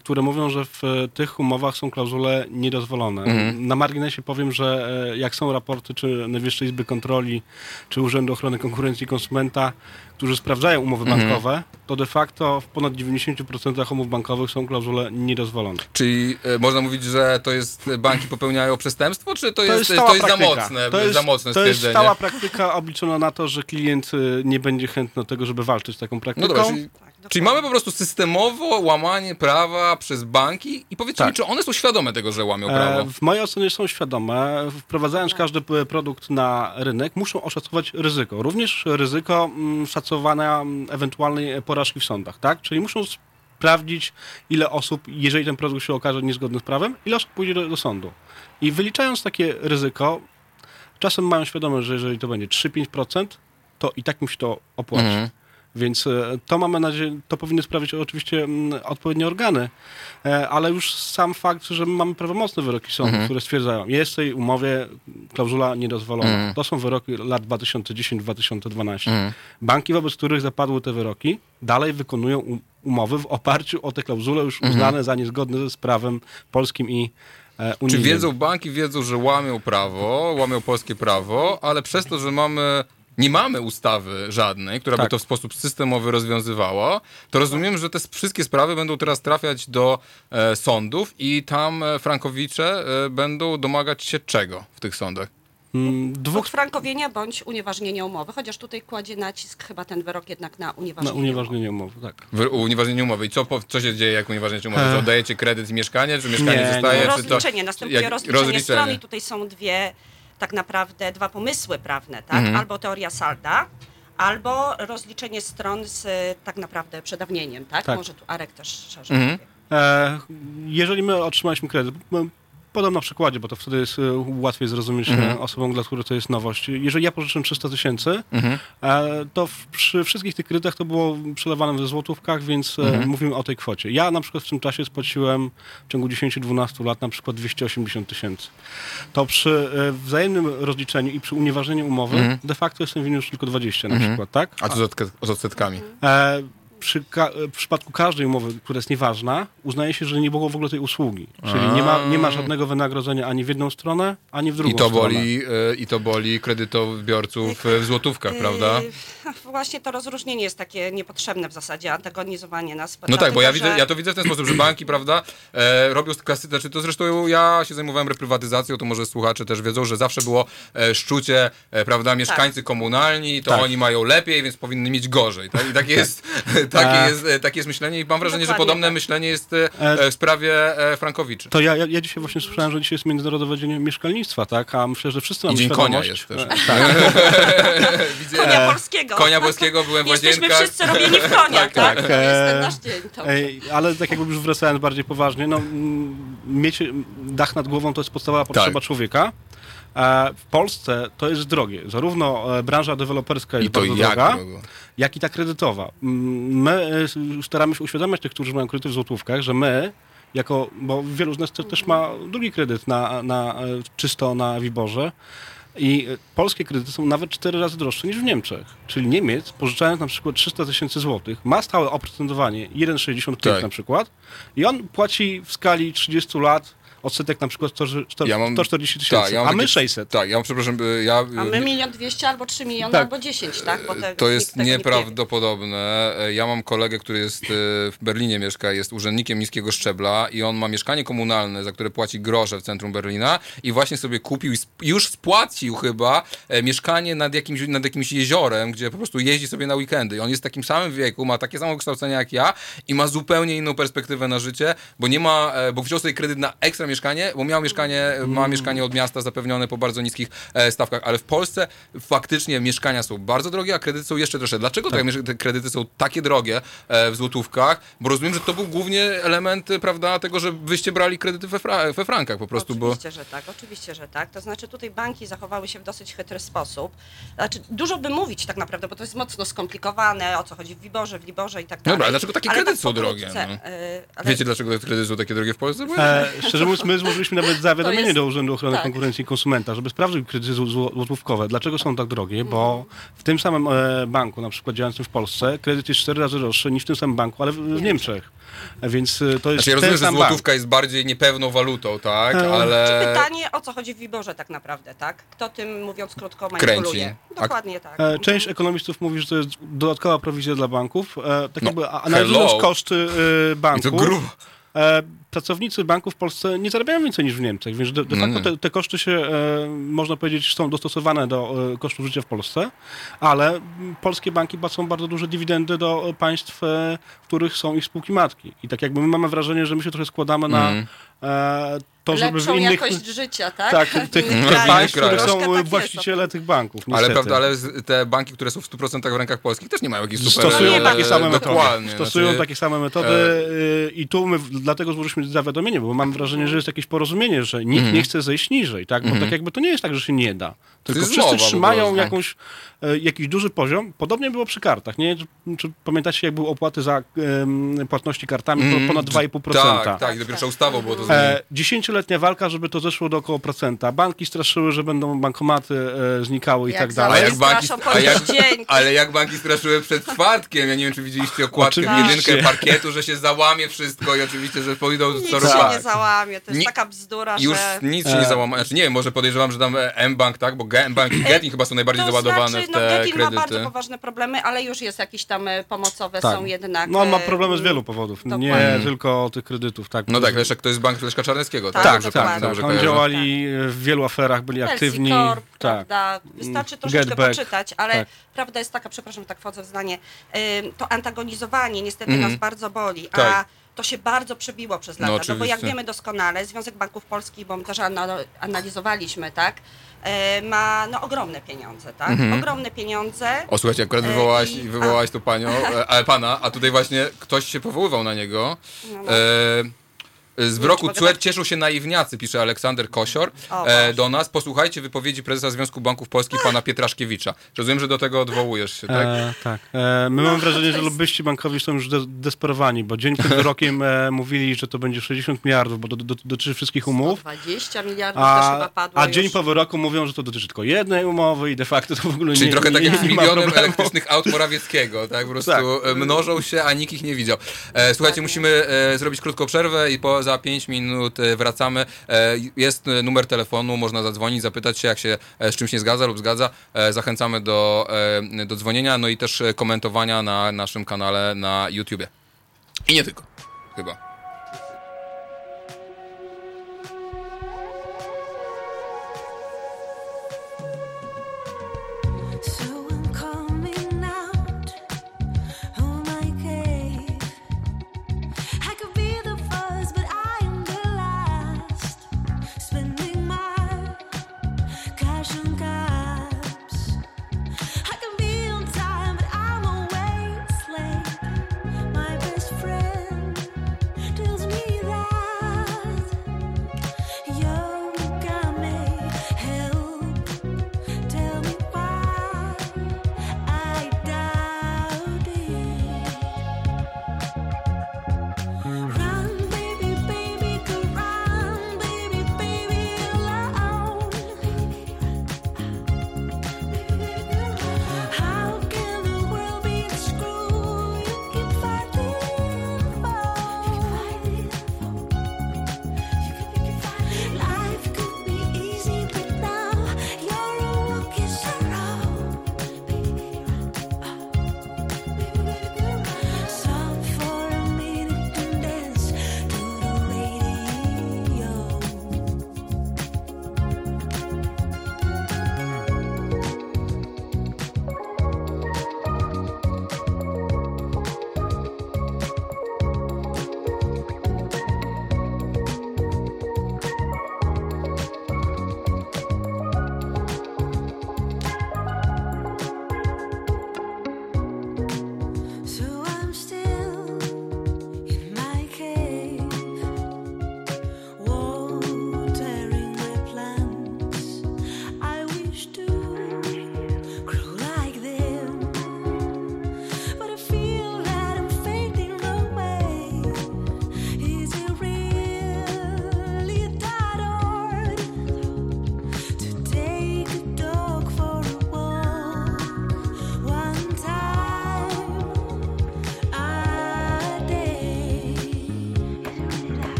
które mówią, że w e, tych umowach są klauzule niedozwolone. Mhm. Na marginesie powiem, że e, jak są raporty czy Najwyższej Izby Kontroli, czy Urzędu Ochrony Konkurencji i Konsumenta, którzy sprawdzają umowy Mhm. bankowe, to de facto w ponad 90% umów bankowych są klauzule niedozwolone. Czyli e, można mówić, że to jest banki popełniają przestępstwo, czy to, jest, to stała jest za mocne, To jest, za mocne to jest stała praktyka obliczona na to, że klient nie będzie chętny do tego, żeby walczyć z taką praktyką. No dobra, czyli, Tak, czyli dokładnie. mamy po prostu systemowo łamanie prawa przez banki i powiedzcie Tak. mi, czy one są świadome tego, że łamią prawo? E, w mojej ocenie są świadome. Wprowadzając każdy p- produkt na rynek, muszą oszacować ryzyko. Również ryzyko mm, szacowania mm, ewentualnej porażki w sądach, tak? Czyli muszą sprawdzić, ile osób, jeżeli ten produkt się okaże niezgodny z prawem, ile osób pójdzie do, do sądu. I wyliczając takie ryzyko, czasem mają świadomość, że jeżeli to będzie 3-5%, to i tak musi to opłacić. Mhm. Więc e, to mamy nadzieję, to powinny sprawić oczywiście mm, odpowiednie organy, E, ale już sam fakt, że mamy prawomocne wyroki sądu, Mhm. które stwierdzają, jest w tej umowie klauzula niedozwolona. Mhm. To są wyroki lat 2010-2012. Mhm. Banki, wobec których zapadły te wyroki, dalej wykonują umowy w oparciu o te klauzule już Mhm. uznane za niezgodne z prawem polskim i e, Czy unijnym. wiedzą, banki wiedzą, że łamią prawo, łamią polskie prawo, ale przez to, że mamy, nie mamy ustawy żadnej, która by Tak. to w sposób systemowy rozwiązywała, to rozumiem, że te wszystkie sprawy będą teraz trafiać do e, sądów i tam e, frankowicze e, będą domagać się czego w tych sądach? Mm, Dwóch Odfrankowienia bądź unieważnienia umowy, chociaż tutaj kładzie nacisk chyba ten wyrok jednak na na unieważnienie. unieważnienie umowy, tak. W, unieważnienie umowy. I co, po, co się dzieje, jak unieważniacie umowę? E. Czy oddajecie kredyt i mieszkanie, czy mieszkanie Nie, zostaje? nie. Czy to, Rozliczenie, następuje jak- rozliczenie, stron i tutaj są dwie tak naprawdę dwa pomysły prawne, tak? Mhm. Albo teoria salda, albo rozliczenie stron z tak naprawdę przedawnieniem, tak? Tak. Może tu Arek też szerzej Mhm. E, jeżeli my otrzymaliśmy kredyt, podam na przykładzie, bo to wtedy jest e, łatwiej zrozumieć Mhm. e, osobom, dla których to jest nowość. Jeżeli ja pożyczyłem 300 tysięcy, Mhm. e, to w, przy wszystkich tych kredytach to było przelewane w złotówkach, więc Mhm. mówimy o tej kwocie. Ja na przykład w tym czasie spłaciłem w ciągu 10-12 lat na przykład 280 tysięcy. To przy wzajemnym rozliczeniu i przy unieważnieniu umowy Mhm. de facto jestem winien już tylko 20 na Mhm. przykład, tak? A co z, odsetkami? E, przy ka- w przypadku każdej umowy, która jest nieważna, uznaje się, że nie było w ogóle tej usługi. Czyli nie ma, nie ma żadnego wynagrodzenia ani w jedną stronę, ani w drugą I to stronę. boli, e, i to boli kredytobiorców e, w złotówkach, prawda? Yy, Właśnie to rozróżnienie jest takie niepotrzebne w zasadzie, antagonizowanie nas. No tak, bo ja, widzę, że- ja to widzę w ten sposób, że banki, prawda, e, robią klasy, znaczy to zresztą ja się zajmowałem reprywatyzacją, to może słuchacze też wiedzą, że zawsze było e, szczucie, e, prawda, mieszkańcy komunalni, to Tak. oni mają lepiej, więc powinni mieć gorzej. Tak? I takie jest, *laughs* takie, jest, e, takie jest myślenie i mam wrażenie, że podobne tak. myślenie jest e, e, w sprawie Frankowiczy. To ja, ja, ja dzisiaj właśnie słyszałem, że dzisiaj jest Międzynarodowy Dzień Mieszkalnictwa, tak? A myślę, że wszyscy I mamy Dzień Konia świadomość- jest też. Tak. Widzę, *laughs* *laughs* Konia polskiego. Konia polskiego, byłem w Jesteśmy wszyscy robieni w koniach, *laughs* tak? tak. To jest ten E, nasz dzień. Ale tak jakby już wracając bardziej poważnie, no, mieć dach nad głową to jest podstawowa potrzeba Tak. człowieka. E, w Polsce to jest drogie. Zarówno branża deweloperska jest I to bardzo jak droga, drogo? Jak i ta kredytowa. Mm, My e, staramy się uświadamiać tych, którzy mają kredyty w złotówkach, że my, jako, bo wielu z nas te- też ma drugi kredyt na, na, e, czysto na Wiborze, i e, polskie kredyty są nawet cztery razy droższe niż w Niemczech. Czyli Niemiec, pożyczając na przykład 300 tysięcy złotych, ma stałe oprocentowanie 1,65 Tak. na przykład i on płaci w skali 30 lat odsetek na przykład 100 100 Ja mam- 140 tysięcy, tak, ja a my takie- 600. Tak, ja mam, przepraszam, y, ja... A my milion dwieście albo trzy miliony, Tak. albo dziesięć, tak? Bo te, To jest nie nieprawdopodobne. E, Ja mam kolegę, który jest e, w Berlinie mieszka, jest urzędnikiem niskiego szczebla i on ma mieszkanie komunalne, za które płaci grosze w centrum Berlina i właśnie sobie kupił i już spłacił chyba e, mieszkanie nad jakimś, nad jakimś jeziorem, gdzie po prostu jeździ sobie na weekendy. I on jest w takim samym wieku, ma takie samo kształcenie jak ja i ma zupełnie inną perspektywę na życie, bo nie ma, e, bo wziął sobie kredyt na ekstra mieszkanie, bo miał mieszkanie, ma mieszkanie od miasta zapewnione po bardzo niskich e, stawkach, ale w Polsce faktycznie mieszkania są bardzo drogie, a kredyty są jeszcze droższe. Dlaczego te, miesz- te kredyty są takie drogie e, w złotówkach? Bo rozumiem, że to był głównie element, e, prawda, tego, że wyście brali kredyty we, fra- we frankach po prostu, bo... Oczywiście, że tak, oczywiście, że tak. To znaczy tutaj banki zachowały się w dosyć chytry sposób. Znaczy dużo by mówić tak naprawdę, bo to jest mocno skomplikowane, o co chodzi w Wiborze, w Liborze i tak dalej. Dobra, dlaczego takie Ale kredyty tak są drogie, no? Wiecie, dlaczego te kredyty są takie drogie w Polsce? Bo... E, szczerze mówiąc, my złożyliśmy nawet zawiadomienie jest- do Urzędu Ochrony tak. Konkurencji i Konsumenta, żeby sprawdził kredyty zł- złotówkowe. Dlaczego są tak drogie? Bo w tym samym e, banku, na przykład działającym w Polsce, kredyt jest cztery razy droższy niż w tym samym banku, ale w, w Niemczech. E, Więc e, to jest Znaczy ja ten rozumiem, że sam bank. złotówka jest bardziej niepewną walutą, tak? E, Ale... Pytanie, o co chodzi w Wiborze tak naprawdę, tak? Kto tym, mówiąc krótko, Kręci. manipuluje? A- Dokładnie tak. E, Część ekonomistów mówi, że to jest dodatkowa prowizja dla banków. E, Tak No, jakby analizując hello. koszty e, I banku, to grubo. E, pracownicy banków w Polsce nie zarabiają więcej niż w Niemczech, więc de, de No facto te, te koszty się, e, można powiedzieć, są dostosowane do e, kosztów życia w Polsce, ale polskie banki płacą bardzo duże dywidendy do e, państw, e, w których są ich spółki matki. I tak jakby my mamy wrażenie, że my się trochę składamy na Mhm. e, to, żeby w Lepszą innych... jakość życia, tak? Tak, W *laughs* tych, państw, w których są tak jest. właściciele tych banków. Ale niestety. prawda, ale te banki, które są w 100% w rękach polskich też nie mają jakichś super... Stosują e, takie same metody. Stosują znaczy, takie same metody y, i tu my w- dlatego złożyliśmy zawiadomienie, bo mam wrażenie, że jest jakieś porozumienie, że nikt Mhm. nie chce zejść niżej, tak? Bo tak jakby to nie jest tak, że się nie da. Tylko wszyscy trzymają prostu. jakąś jakiś duży poziom. Podobnie było przy kartach, nie? Czy, czy pamiętacie, jak były opłaty za płatności kartami? To Mm, ponad 2,5%. Tak, tak, i dopiero ustawą było to zmienione. E, dziesięcioletnia walka, żeby to zeszło do około procenta. Banki straszyły, że będą bankomaty e, znikały i Jak tak za- A dalej. jak banki, a jak, ale jak banki straszyły przed czwartkiem, ja nie wiem, czy widzieliście okładkę w jedynkę parkietu, że się załamie wszystko i oczywiście, że pójdą Nic co się robić. nie załamie, to jest Nie- taka bzdura, Już że... nic się nie E. załamie. Znaczy nie wiem, może podejrzewam, że tam e, M-Bank, tak? Bo Ge- M-Bank i Getin chyba są najbardziej to załadowane znaczy, no, Getin ma bardzo kredyty. poważne problemy, ale już jest jakieś tam e, pomocowe Tak. są jednak. No on ma e, problemy z wielu powodów, nie dokładnie. tylko tych kredytów. Tak, No tak, Leszek to jest bank Leszka Czarneckiego, tak? Tak, Dobrze, tak, tak. dobrze Oni działali w wielu aferach, byli aktywni. Corp, tak. prawda? Wystarczy Mm, troszeczkę Get Back. poczytać, ale Tak. prawda jest taka, przepraszam, że tak wchodzę w zdanie, to antagonizowanie niestety Mhm. nas bardzo boli, a Tak. to się bardzo przebiło przez lata, No, no, bo jak wiemy doskonale, Związek Banków Polskich, bo my też anal- analizowaliśmy, tak, e, ma no, ogromne pieniądze, tak, Mhm. ogromne pieniądze. O słuchajcie, akurat E, wywołałaś, i- wywołałaś tu panią, e, ale pana, a tutaj właśnie ktoś się powoływał na niego. No, no. E, z czy wyroku mogę CUE tak- cieszą się naiwniacy, pisze Aleksander Kosior O, e, do nas. Posłuchajcie wypowiedzi prezesa Związku Banków Polskich, pana Pietraszkiewicza. Rozumiem, że do tego odwołujesz się, tak? E, tak. E, my mamy wrażenie, to że jest- lobbyści bankowi są już de desperowani, bo dzień przed *laughs* wyrokiem e, mówili, że to będzie 60 miliardów, bo do, do, dotyczy wszystkich umów. 20 miliardów też chyba A, padło a dzień już. po wyroku mówią, że to dotyczy tylko jednej umowy i de facto to w ogóle Czyli nie trochę tak nie, jak z milionem problemu. elektrycznych aut Morawieckiego, tak? Po *laughs* prostu Tak. e, mnożą się, a nikt ich nie widział. E, słuchajcie, musimy e, zrobić krótką przerwę i po za 5 minut e, wracamy. E, jest e, numer telefonu, można zadzwonić, zapytać się, jak się z czymś nie zgadza lub zgadza. Zachęcamy do, do dzwonienia, no i też komentowania na naszym kanale na YouTubie. I nie tylko, chyba.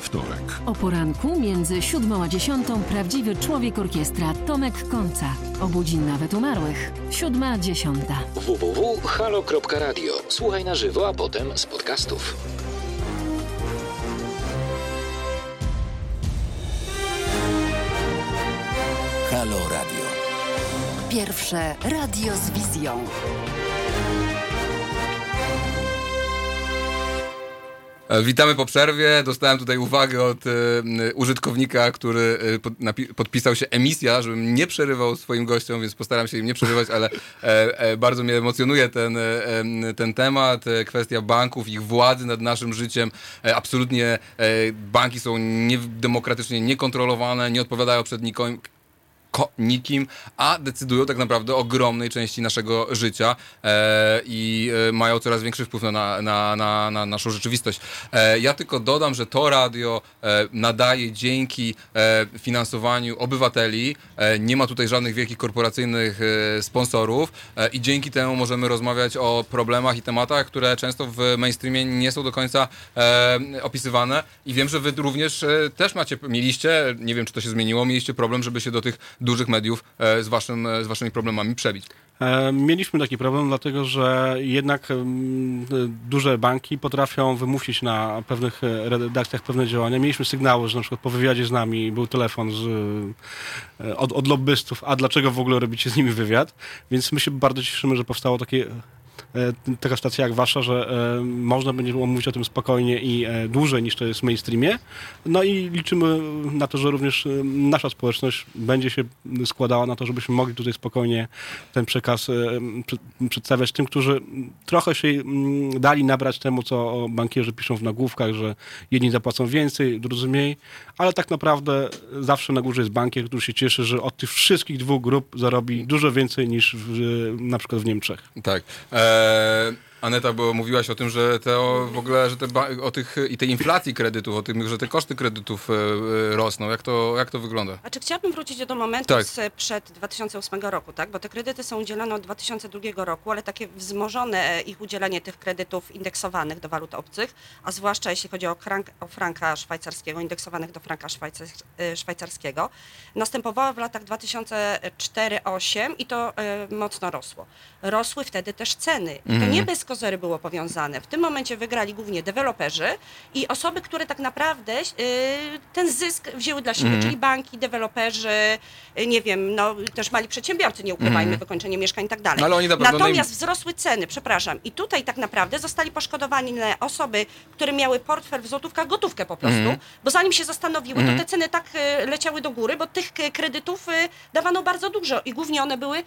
We wtorek. O poranku między siódmą a dziesiątą prawdziwy człowiek orkiestra Tomek Końca. Obudzi nawet umarłych. Siódma, dziesiąta. www.halo.radio. Słuchaj na żywo, a potem z podcastów. Halo Radio. Pierwsze radio z wizją. Witamy po przerwie. Dostałem tutaj uwagę od e, użytkownika, który e, podpisał się emisja, żebym nie przerywał swoim gościom, więc postaram się im nie przerywać, ale e, e, bardzo mnie emocjonuje ten, e, ten temat, e, kwestia banków, ich władzy nad naszym życiem. E, absolutnie e, banki są niedemokratycznie niekontrolowane, nie odpowiadają przed nikim, ko- nikim, a decydują tak naprawdę o ogromnej części naszego życia e, i e, mają coraz większy wpływ na, na, na, na naszą rzeczywistość. E, ja tylko dodam, że to radio e, nadaje dzięki e, finansowaniu obywateli. E, nie ma tutaj żadnych wielkich korporacyjnych sponsorów i dzięki temu możemy rozmawiać o problemach i tematach, które często w mainstreamie nie są do końca opisywane i wiem, że wy również też macie, mieliście, nie wiem czy to się zmieniło, mieliście problem, żeby się do tych dużych mediów e, z, waszym, e, z waszymi problemami przebić. E, Mieliśmy taki problem, dlatego że jednak duże banki potrafią wymusić na pewnych redakcjach pewne działania. Mieliśmy sygnały, że na przykład po wywiadzie z nami był telefon z, od, od lobbystów, a dlaczego w ogóle robicie z nimi wywiad? Więc my się bardzo cieszymy, że powstało takie taka stacja jak wasza, że e, można będzie mówić o tym spokojnie i e, dłużej niż to jest w mainstreamie. No i liczymy na to, że również e, nasza społeczność będzie się składała na to, żebyśmy mogli tutaj spokojnie ten przekaz e, przedstawiać tym, którzy trochę się mm, dali nabrać temu, co bankierzy piszą w nagłówkach, że jedni zapłacą więcej, drudzy mniej, ale tak naprawdę zawsze na górze jest bankier, który się cieszy, że od tych wszystkich dwóch grup zarobi dużo więcej niż w, na przykład w Niemczech. Tak. E, Eh Aneta, bo mówiłaś o tym, że te o, w ogóle, że te o tych i tej inflacji kredytów, o tym, że te koszty kredytów e, e, rosną. Jak to, jak to wygląda? Znaczy chciałabym wrócić do momentu Tak. sprzed 2008 roku, tak? Bo te kredyty są udzielane od 2002 roku, ale takie wzmożone e, ich udzielanie tych kredytów indeksowanych do walut obcych, a zwłaszcza jeśli chodzi o, krank, o franka szwajcarskiego, indeksowanych do franka szwajcar, szwajcarskiego, następowało w latach 2004-2008 i to e, mocno rosło. Rosły wtedy też ceny. I to Mhm. nie bez kozery było powiązane. W tym momencie wygrali głównie deweloperzy i osoby, które tak naprawdę e, ten zysk wzięły dla siebie, Mhm. czyli banki, deweloperzy, y, nie wiem, no też mali przedsiębiorcy, nie ukrywajmy, Mhm. wykończenie mieszkań i tak dalej. No, ale oni Natomiast wzrosły ceny, przepraszam, i tutaj tak naprawdę zostali poszkodowani osoby, które miały portfel w złotówkach, gotówkę po prostu, Mhm. bo zanim się zastanowiły, Mhm. to te ceny tak y, leciały do góry, bo tych y, kredytów y, dawano bardzo dużo i głównie one były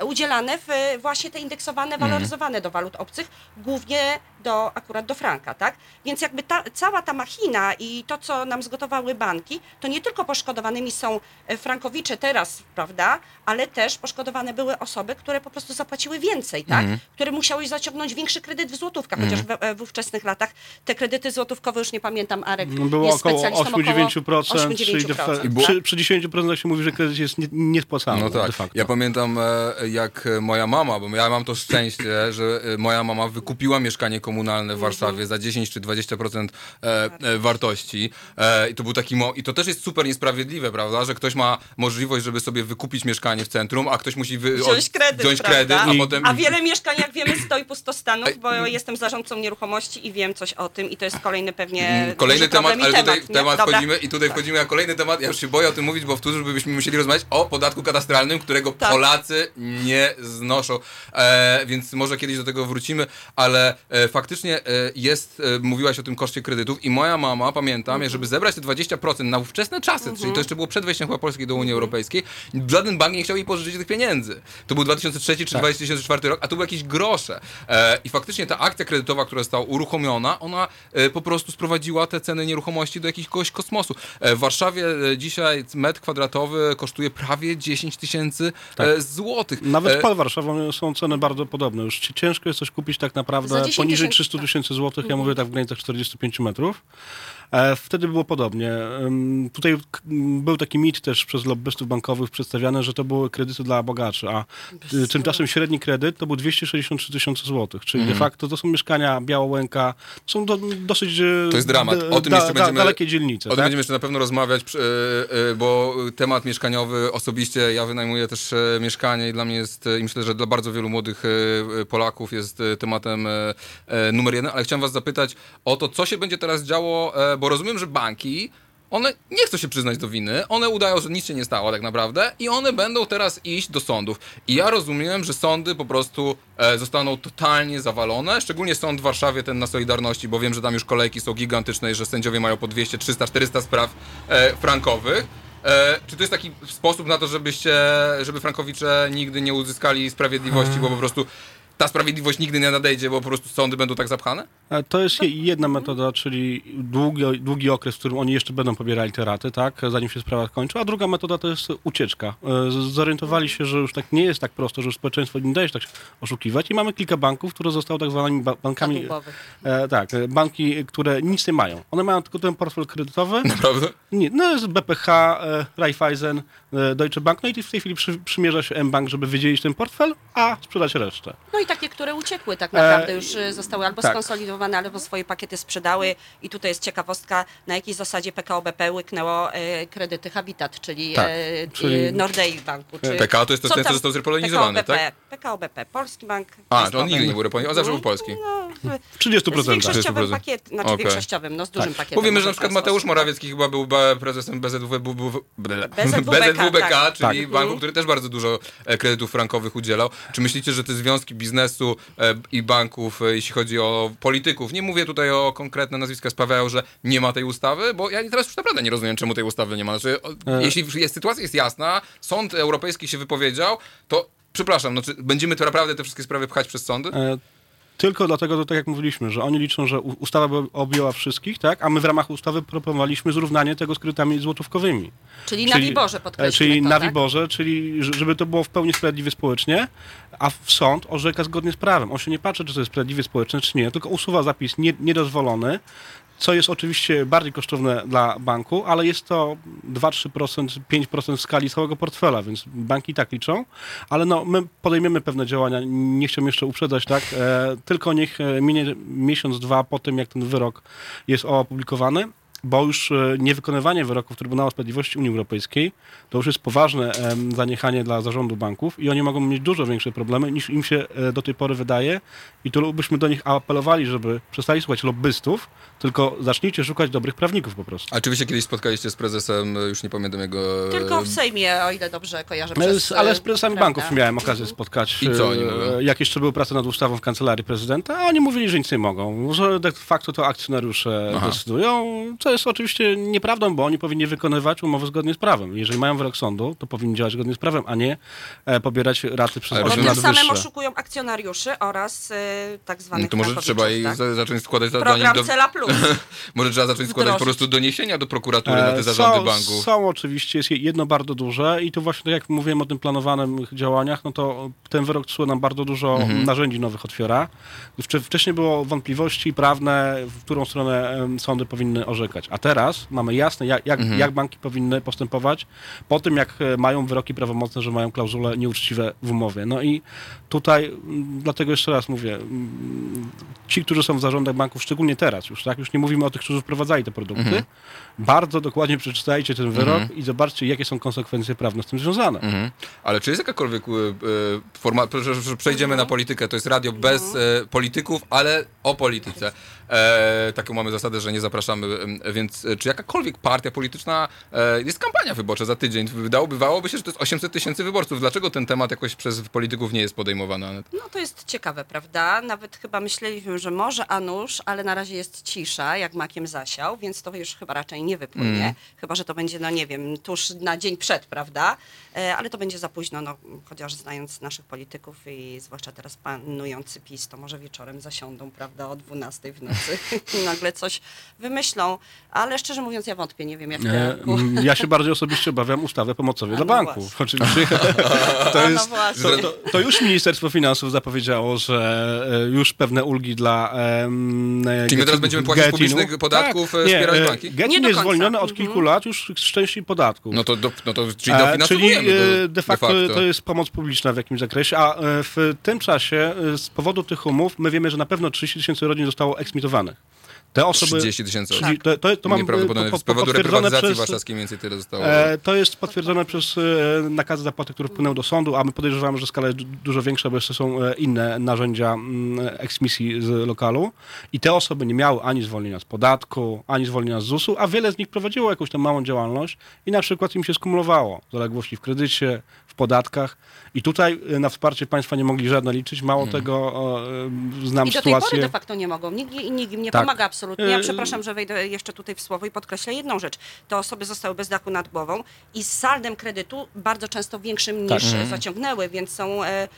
y, udzielane w y, właśnie te indeksowane, Mhm. waloryzowane do walut obcych, głównie do akurat do franka, tak? Więc jakby ta, cała ta machina i to, co nam zgotowały banki, to nie tylko poszkodowanymi są e, frankowicze teraz, prawda, ale też poszkodowane były osoby, które po prostu zapłaciły więcej, tak? Mhm. Które musiały zaciągnąć większy kredyt w złotówkach, Mhm. chociaż w, e, w ówczesnych latach te kredyty złotówkowe, już nie pamiętam, Arek Było jest około specjalistą, 8-9%, czyli de 8-9%. fa- I było- przy, przy 10% się mówi, że kredyt jest nie- niespłacalny No tak. de facto. Ja pamiętam, e, jak moja mama, bo ja mam to szczęście, że moja mama wykupiła mieszkanie komunalne w Warszawie za 10 czy 20% e, e, wartości. E, I to był taki mo- i to też jest super niesprawiedliwe, prawda, że ktoś ma możliwość, żeby sobie wykupić mieszkanie w centrum, a ktoś musi wy- Wziąć kredyt, wziąć prawda? kredyt, a I- potem A wiele mieszkań, jak wiemy, stoi pustostanów, bo Ej, jestem zarządcą nieruchomości i wiem coś o tym i to jest kolejny pewnie Mm, Kolejny temat, ale i tutaj temat, temat wchodzimy i tutaj wchodzimy na kolejny temat. Ja już się boję o tym mówić, bo wtórzy byśmy musieli rozmawiać o podatku katastralnym, którego Tak. Polacy nie znoszą. E, więc może kiedyś do tego wrócimy, ale e, faktycznie e, jest, e, mówiłaś o tym koszcie kredytów i moja mama, pamiętam, Mhm. żeby zebrać te 20% na ówczesne czasy, czyli to jeszcze było przed wejściem chyba Polski do Unii Europejskiej, żaden bank nie chciał jej pożyczyć tych pieniędzy. To był 2003 czy Tak. 2004 rok, a to były jakieś grosze. E, I faktycznie ta akcja kredytowa, która została uruchomiona, ona e, po prostu sprowadziła te ceny nieruchomości do jakiegoś kosmosu. E, w Warszawie dzisiaj metr kwadratowy kosztuje prawie 10 tysięcy Tak. złotych. Nawet pod Warszawą są ceny bardzo podobne. Już ci- ciężko jest coś kupić kupić tak naprawdę 10 poniżej tysięcy, 300 tak. tysięcy złotych, ja mówię tak w granicach 45 metrów. E, Wtedy było podobnie. Tutaj był taki mit też przez lobbystów bankowych przedstawiany, że to były kredyty dla bogaczy, a y, tymczasem średni kredyt to był 263 tysiące złotych, czyli de facto to są mieszkania Białołęka, są do, dosyć e, To jest dramat. O tym da- jeszcze będziemy- dalekie dzielnice. O tym tak? będziemy jeszcze na pewno rozmawiać, e, bo temat mieszkaniowy osobiście, ja wynajmuję też e, mieszkanie i dla mnie jest, i myślę, że dla bardzo wielu młodych e, Polaków jest tematem numer jeden, ale chciałem was zapytać o to, co się będzie teraz działo, bo rozumiem, że banki one nie chcą się przyznać do winy, one udają, że nic się nie stało tak naprawdę i one będą teraz iść do sądów. I ja rozumiem, że sądy po prostu e, zostaną totalnie zawalone, szczególnie sąd w Warszawie, ten na Solidarności, bo wiem, że tam już kolejki są gigantyczne i że sędziowie mają po 200, 300, 400 spraw e, frankowych. E, czy to jest taki sposób na to, żebyście, żeby frankowicze nigdy nie uzyskali sprawiedliwości, bo po prostu ta sprawiedliwość nigdy nie nadejdzie, bo po prostu sądy będą tak zapchane? E, To jest je- jedna metoda, czyli długi, długi okres, w którym oni jeszcze będą pobierali te raty, tak, zanim się sprawa kończy, a druga metoda to jest ucieczka. E, Zorientowali się, że już tak nie jest tak prosto, że społeczeństwo nie daje się tak oszukiwać i mamy kilka banków, które zostały tak zwanymi ba- bankami, e, tak, e, banki, które nic nie mają. One mają tylko ten portfel kredytowy, *laughs* Naprawdę? nie, no jest BPH, e, Raiffeisen, e, Deutsche Bank, no i w tej chwili przy, przymierza się mBank, żeby wydzielić ten portfel, a sprzedać resztę. No i takie, które uciekły tak naprawdę, E, już y, zostały albo tak. skonsolidowane, albo swoje pakiety sprzedały. I tutaj jest ciekawostka, na jakiej zasadzie PKO BP łyknęło e, kredyty Habitat, czyli, Tak, e, czyli-. Nordei Banku. Czy, PKO to jest to co ten, co tam? został zrepolonizowany, PKO BP, tak? PKO BP, Polski Bank. A, to on nigdy nie był repolonizowany, on zawsze był polski. No, W 30%. z większościowym 30%. pakietem, znaczy Okej. większościowym, no z dużym pakietem. Powiemy, że na przykład Mateusz Morawiecki chyba był prezesem BZW, BZWBK, tak. czyli Tak. banku, który też bardzo dużo e, kredytów frankowych udzielał. Czy myślicie, że te związki biznesu e, i banków, e, jeśli chodzi o polityków, nie mówię tutaj o konkretne nazwiska, sprawiają, że nie ma tej ustawy? Bo ja teraz już naprawdę nie rozumiem, czemu tej ustawy nie ma. Znaczy, E. jeśli jest, sytuacja jest jasna, sąd europejski się wypowiedział, to przepraszam, no, czy będziemy to naprawdę te wszystkie sprawy pchać przez sądy? E, Tylko dlatego, to tak jak mówiliśmy, że oni liczą, że ustawa by objęła wszystkich, tak? a my w ramach ustawy proponowaliśmy zrównanie tego z kredytami złotówkowymi. Czyli na Wiborze e, podkreślmy Czyli to, na tak? Wiborze, czyli żeby to było w pełni sprawiedliwe społecznie, a w sąd orzeka zgodnie z prawem. On się nie patrzy, czy to jest sprawiedliwe społecznie, czy nie, tylko usuwa zapis nie, niedozwolony, co jest oczywiście bardziej kosztowne dla banku, ale jest to 2-3%, 5% w skali całego portfela, więc banki tak liczą, ale no, my podejmiemy pewne działania, nie chciałbym jeszcze uprzedzać, tak, e, tylko niech e, minie miesiąc, dwa po tym, jak ten wyrok jest opublikowany, bo już e, niewykonywanie wyroków Trybunału Sprawiedliwości Unii Europejskiej to już jest poważne zaniechanie dla zarządu banków i oni mogą mieć dużo większe problemy niż im się e, do tej pory wydaje i tu byśmy do nich apelowali, żeby przestali słuchać lobbystów, tylko zacznijcie szukać dobrych prawników po prostu. A czy wy się kiedyś spotkaliście z prezesem, już nie pamiętam jego... Tylko w Sejmie, o ile dobrze kojarzę. Ale Przez, z, ale z prezesami prawda? banków miałem okazję spotkać. I co oni e, mówią? Jak jeszcze były prace nad ustawą w kancelarii prezydenta, a oni mówili, że nic nie mogą, że de facto to akcjonariusze Aha. decydują, co jest oczywiście nieprawdą, bo oni powinni wykonywać umowy zgodnie z prawem. Jeżeli mają wyrok sądu, to powinni działać zgodnie z prawem, a nie e, pobierać raty przez Ale Bo 8 rozumiem, tym lat samym wyższe. oszukują akcjonariuszy oraz y, tak zwanych No to może trzeba tak? za, zacząć składać za, do Program do, Cela Plus. *laughs* Może trzeba zacząć składać po prostu doniesienia do prokuratury na te E, zarządy są, banków. Są oczywiście, jest jedno bardzo duże i tu właśnie tak jak mówiłem o tym planowanych działaniach, no to ten wyrok TSUE nam bardzo dużo Mhm. narzędzi nowych otwiera. Wcze- Wcześniej było wątpliwości prawne, w którą stronę sądy powinny orzekać, a teraz mamy jasne, jak, jak, Mhm. jak banki powinny postępować po tym, jak e, mają wyroki prawomocne, że mają klauzule nieuczciwe w umowie. No i tutaj, mm, dlatego jeszcze raz mówię, mm, ci, którzy są w zarządach banków, szczególnie teraz już, tak, już nie mówimy o tych, którzy wprowadzali te produkty, Mhm. bardzo dokładnie przeczytajcie ten wyrok i zobaczcie, jakie są konsekwencje prawne z tym związane. Mhm. Ale czy jest jakakolwiek y, y, forma, przejdziemy Mhm. na politykę, to jest radio bez e, polityków, ale o polityce. E, taką mamy zasadę, że nie zapraszamy, więc e, czy jakakolwiek partia polityczna, e, jest kampania wyborcza za tydzień, Wydało, bywałoby się, że to jest 800 tysięcy wyborców. Dlaczego ten temat jakoś przez polityków nie jest podejmowany? No to jest ciekawe, prawda? Nawet chyba myśleliśmy, że może a nuż, ale na razie jest cisza, jak makiem zasiał, więc to już chyba raczej nie wypłynie. Mm. Chyba, że to będzie, no nie wiem, tuż na dzień przed, prawda? E, ale to będzie za późno, no, chociaż znając naszych polityków i zwłaszcza teraz panujący PiS, to może wieczorem zasiądą, prawda, o 12 w nocy *laughs* i nagle coś wymyślą. Ale szczerze mówiąc ja wątpię, nie wiem jak. E, Ja się bardziej osobiście obawiam ustawy pomocowej dla no banków. właśnie. Oczywiście *laughs* to, no jest, właśnie. to, to, już Ministerstwo Finansów zapowiedziało, że e, już pewne ulgi dla e, Czyli my teraz będziemy płacić z Getinu. publicznych podatków, e, nie, wspierać e, banki? Getin jest zwolniony od Mhm. kilku lat już z części podatków. No to, do, no to czyli E, dofinansowujemy Czyli to, e, de facto, to jest pomoc publiczna w jakimś zakresie, a e, w tym czasie e, z powodu tych umów my wiemy, że na pewno 30 tysięcy rodzin zostało eksmitowanych. Te osoby... 30 tysięcy osób. Czyli to, to, to mam Nieprawdopodobne. po- Z po- powodu reprywatyzacji warszawskiej mniej więcej tyle zostało. E, to jest potwierdzone przez e, nakazy zapłaty, które wpłynęły do sądu, a my podejrzewamy, że skala jest du- dużo większa, bo jeszcze są e, inne narzędzia mm, eksmisji z lokalu. I te osoby nie miały ani zwolnienia z podatku, ani zwolnienia z ZUS-u, a wiele z nich prowadziło jakąś tam małą działalność i na przykład im się skumulowało zaległości w kredycie, w podatkach. I tutaj e, na wsparcie państwa nie mogli żadne liczyć. Mało tego, e, znam I do tej pory sytuację... de facto nie mogą. Nikt, nikt im nie Tak. pomaga absolutnie. Ja E, przepraszam, że wejdę jeszcze tutaj w słowo i podkreślę jedną rzecz. Te osoby zostały bez dachu nad głową i z saldem kredytu bardzo często większym niż Tak. zaciągnęły, więc są e,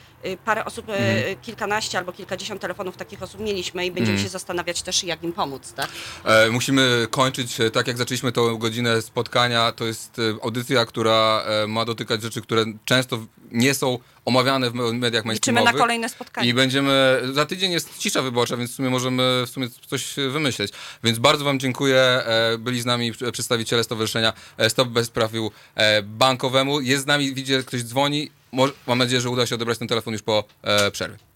parę osób, e, kilkanaście albo kilkadziesiąt telefonów takich osób mieliśmy i będziemy się zastanawiać też jak im pomóc, tak? E, musimy kończyć, e, tak jak zaczęliśmy tą godzinę spotkania, to jest e, audycja, która e, ma dotykać rzeczy, które często nie są omawiane w me- mediach Liczymy mainstreamowych. na kolejne spotkanie. I będziemy, za tydzień jest cisza wyborcza, więc w sumie możemy w sumie coś wymyśleć. Więc bardzo wam dziękuję. Byli z nami pr- przedstawiciele Stowarzyszenia Stop Bezprawiu Bankowemu. Jest z nami, widzę, ktoś dzwoni. Mam nadzieję, że uda się odebrać ten telefon już po e, przerwie.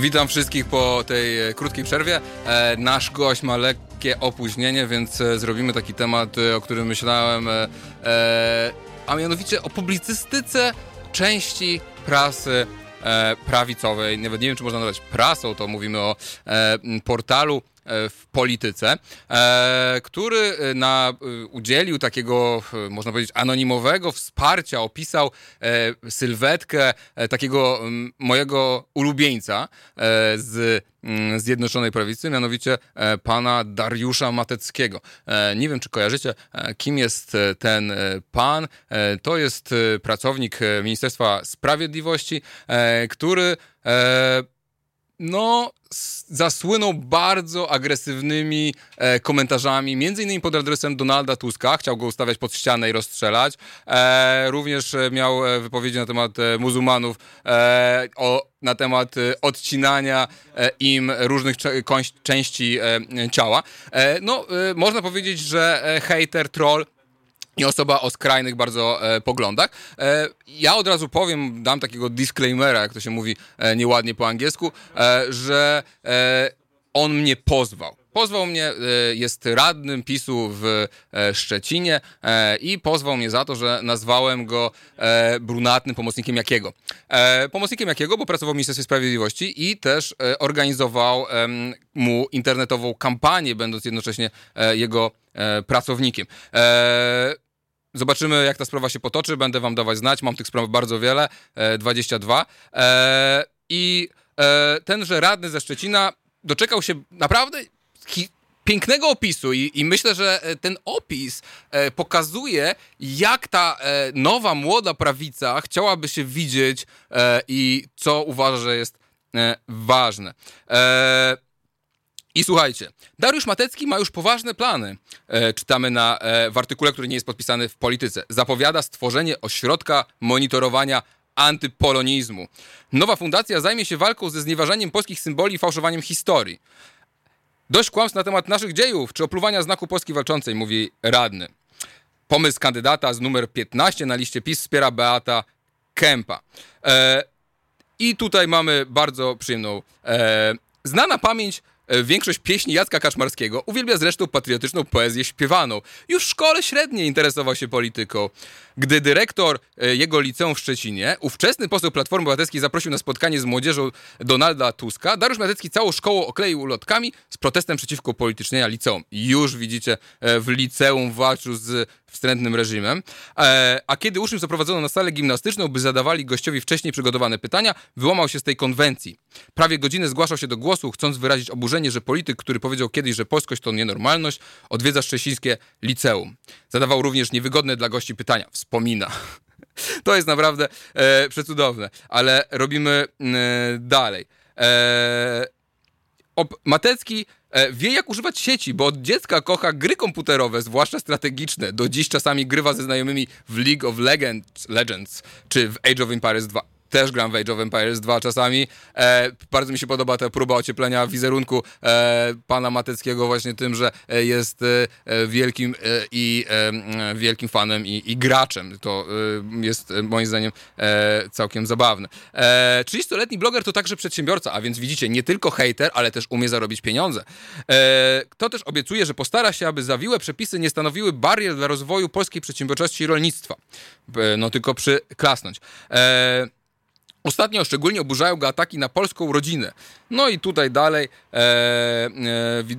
Witam wszystkich po tej e, krótkiej przerwie. E, nasz gość ma lekkie opóźnienie, więc e, zrobimy taki temat, o którym myślałem, a mianowicie o publicystyce części prasy prawicowej. Nawet nie wiem, czy można nazwać prasą, to mówimy o portalu w polityce, e, który e, na, e, udzielił takiego, e, można powiedzieć, anonimowego wsparcia, opisał e, sylwetkę e, takiego mojego ulubieńca e, z Zjednoczonej Prawicy, mianowicie e, pana Dariusza Mateckiego. E, Nie wiem, czy kojarzycie, e, kim jest e, ten e, pan. E, To jest e, pracownik e, Ministerstwa Sprawiedliwości, e, który e, no, zasłynął bardzo agresywnymi e, komentarzami, między innymi pod adresem Donalda Tuska, chciał go ustawiać pod ścianę i rozstrzelać. E, również miał e, wypowiedzi na temat e, muzułmanów, e, o, na temat e, odcinania im różnych części ciała. No, można powiedzieć, że hater, troll i osoba o skrajnych bardzo e, poglądach. E, ja od razu powiem, dam takiego disclaimera, jak to się mówi e, nieładnie po angielsku, e, że e, on mnie pozwał. Pozwał mnie, e, jest radnym PiSu w Szczecinie i pozwał mnie za to, że nazwałem go brunatnym pomocnikiem Jakiego. Pomocnikiem Jakiego, bo pracował w Ministerstwie Sprawiedliwości i też organizował mu internetową kampanię, będąc jednocześnie jego pracownikiem. E, Zobaczymy, jak ta sprawa się potoczy. Będę wam dawać znać. Mam tych spraw bardzo wiele. E, 22. E, I e, tenże radny ze Szczecina doczekał się naprawdę pięknego opisu i, myślę, że e, ten opis e, pokazuje, jak ta e, nowa, młoda prawica chciałaby się widzieć e, i co uważa, że jest e, ważne. I słuchajcie, Dariusz Matecki ma już poważne plany. E, czytamy na, e, w artykule, który nie jest podpisany w polityce. Zapowiada stworzenie ośrodka monitorowania antypolonizmu. Nowa fundacja zajmie się walką ze znieważaniem polskich symboli i fałszowaniem historii. Dość kłamstw na temat naszych dziejów, czy opluwania znaku Polski walczącej, mówi radny. Pomysł kandydata z numer 15 na liście PiS wspiera Beata Kępa. E, i tutaj mamy bardzo przyjemną. E, znana pamięć większość pieśni Jacka Kaczmarskiego uwielbia zresztą patriotyczną poezję śpiewaną. Już w szkole średniej interesował się polityką. Gdy dyrektor e, jego liceum w Szczecinie, ówczesny poseł Platformy Obywatelskiej zaprosił na spotkanie z młodzieżą Donalda Tuska, Dariusz Matecki całą szkołą okleił ulotkami z protestem przeciwko upolitycznienia liceum. Już widzicie, e, w liceum walczył z wstrętnym reżimem. E, a kiedy uczniów zaprowadzono na salę gimnastyczną, by zadawali gościowi wcześniej przygotowane pytania, wyłamał się z tej konwencji. Prawie godzinę zgłaszał się do głosu, chcąc wyrazić oburzenie, że polityk, który powiedział kiedyś, że polskość to nienormalność, odwiedza szczecińskie liceum. Zadawał również niewygodne dla gości pytania. Wspomina. *laughs* To jest naprawdę e, przecudowne, ale robimy e, dalej. E, Matecki wie, jak używać sieci, bo od dziecka kocha gry komputerowe, zwłaszcza strategiczne. Do dziś czasami grywa ze znajomymi w League of Legends, Legends czy w Age of Empires 2. Też gram w Age of Empires 2 czasami. E, bardzo mi się podoba ta próba ocieplenia wizerunku e, pana Mateckiego właśnie tym, że e, jest e, wielkim e, i e, wielkim fanem i, i graczem. To jest moim zdaniem całkiem zabawne. E, 30-letni bloger to także przedsiębiorca, a więc widzicie, nie tylko hater, ale też umie zarobić pieniądze. Kto też obiecuje, że postara się, aby zawiłe przepisy nie stanowiły barier dla rozwoju polskiej przedsiębiorczości i rolnictwa. No tylko przyklasnąć. E, Ostatnio szczególnie oburzają go ataki na polską rodzinę. No i tutaj dalej e, e,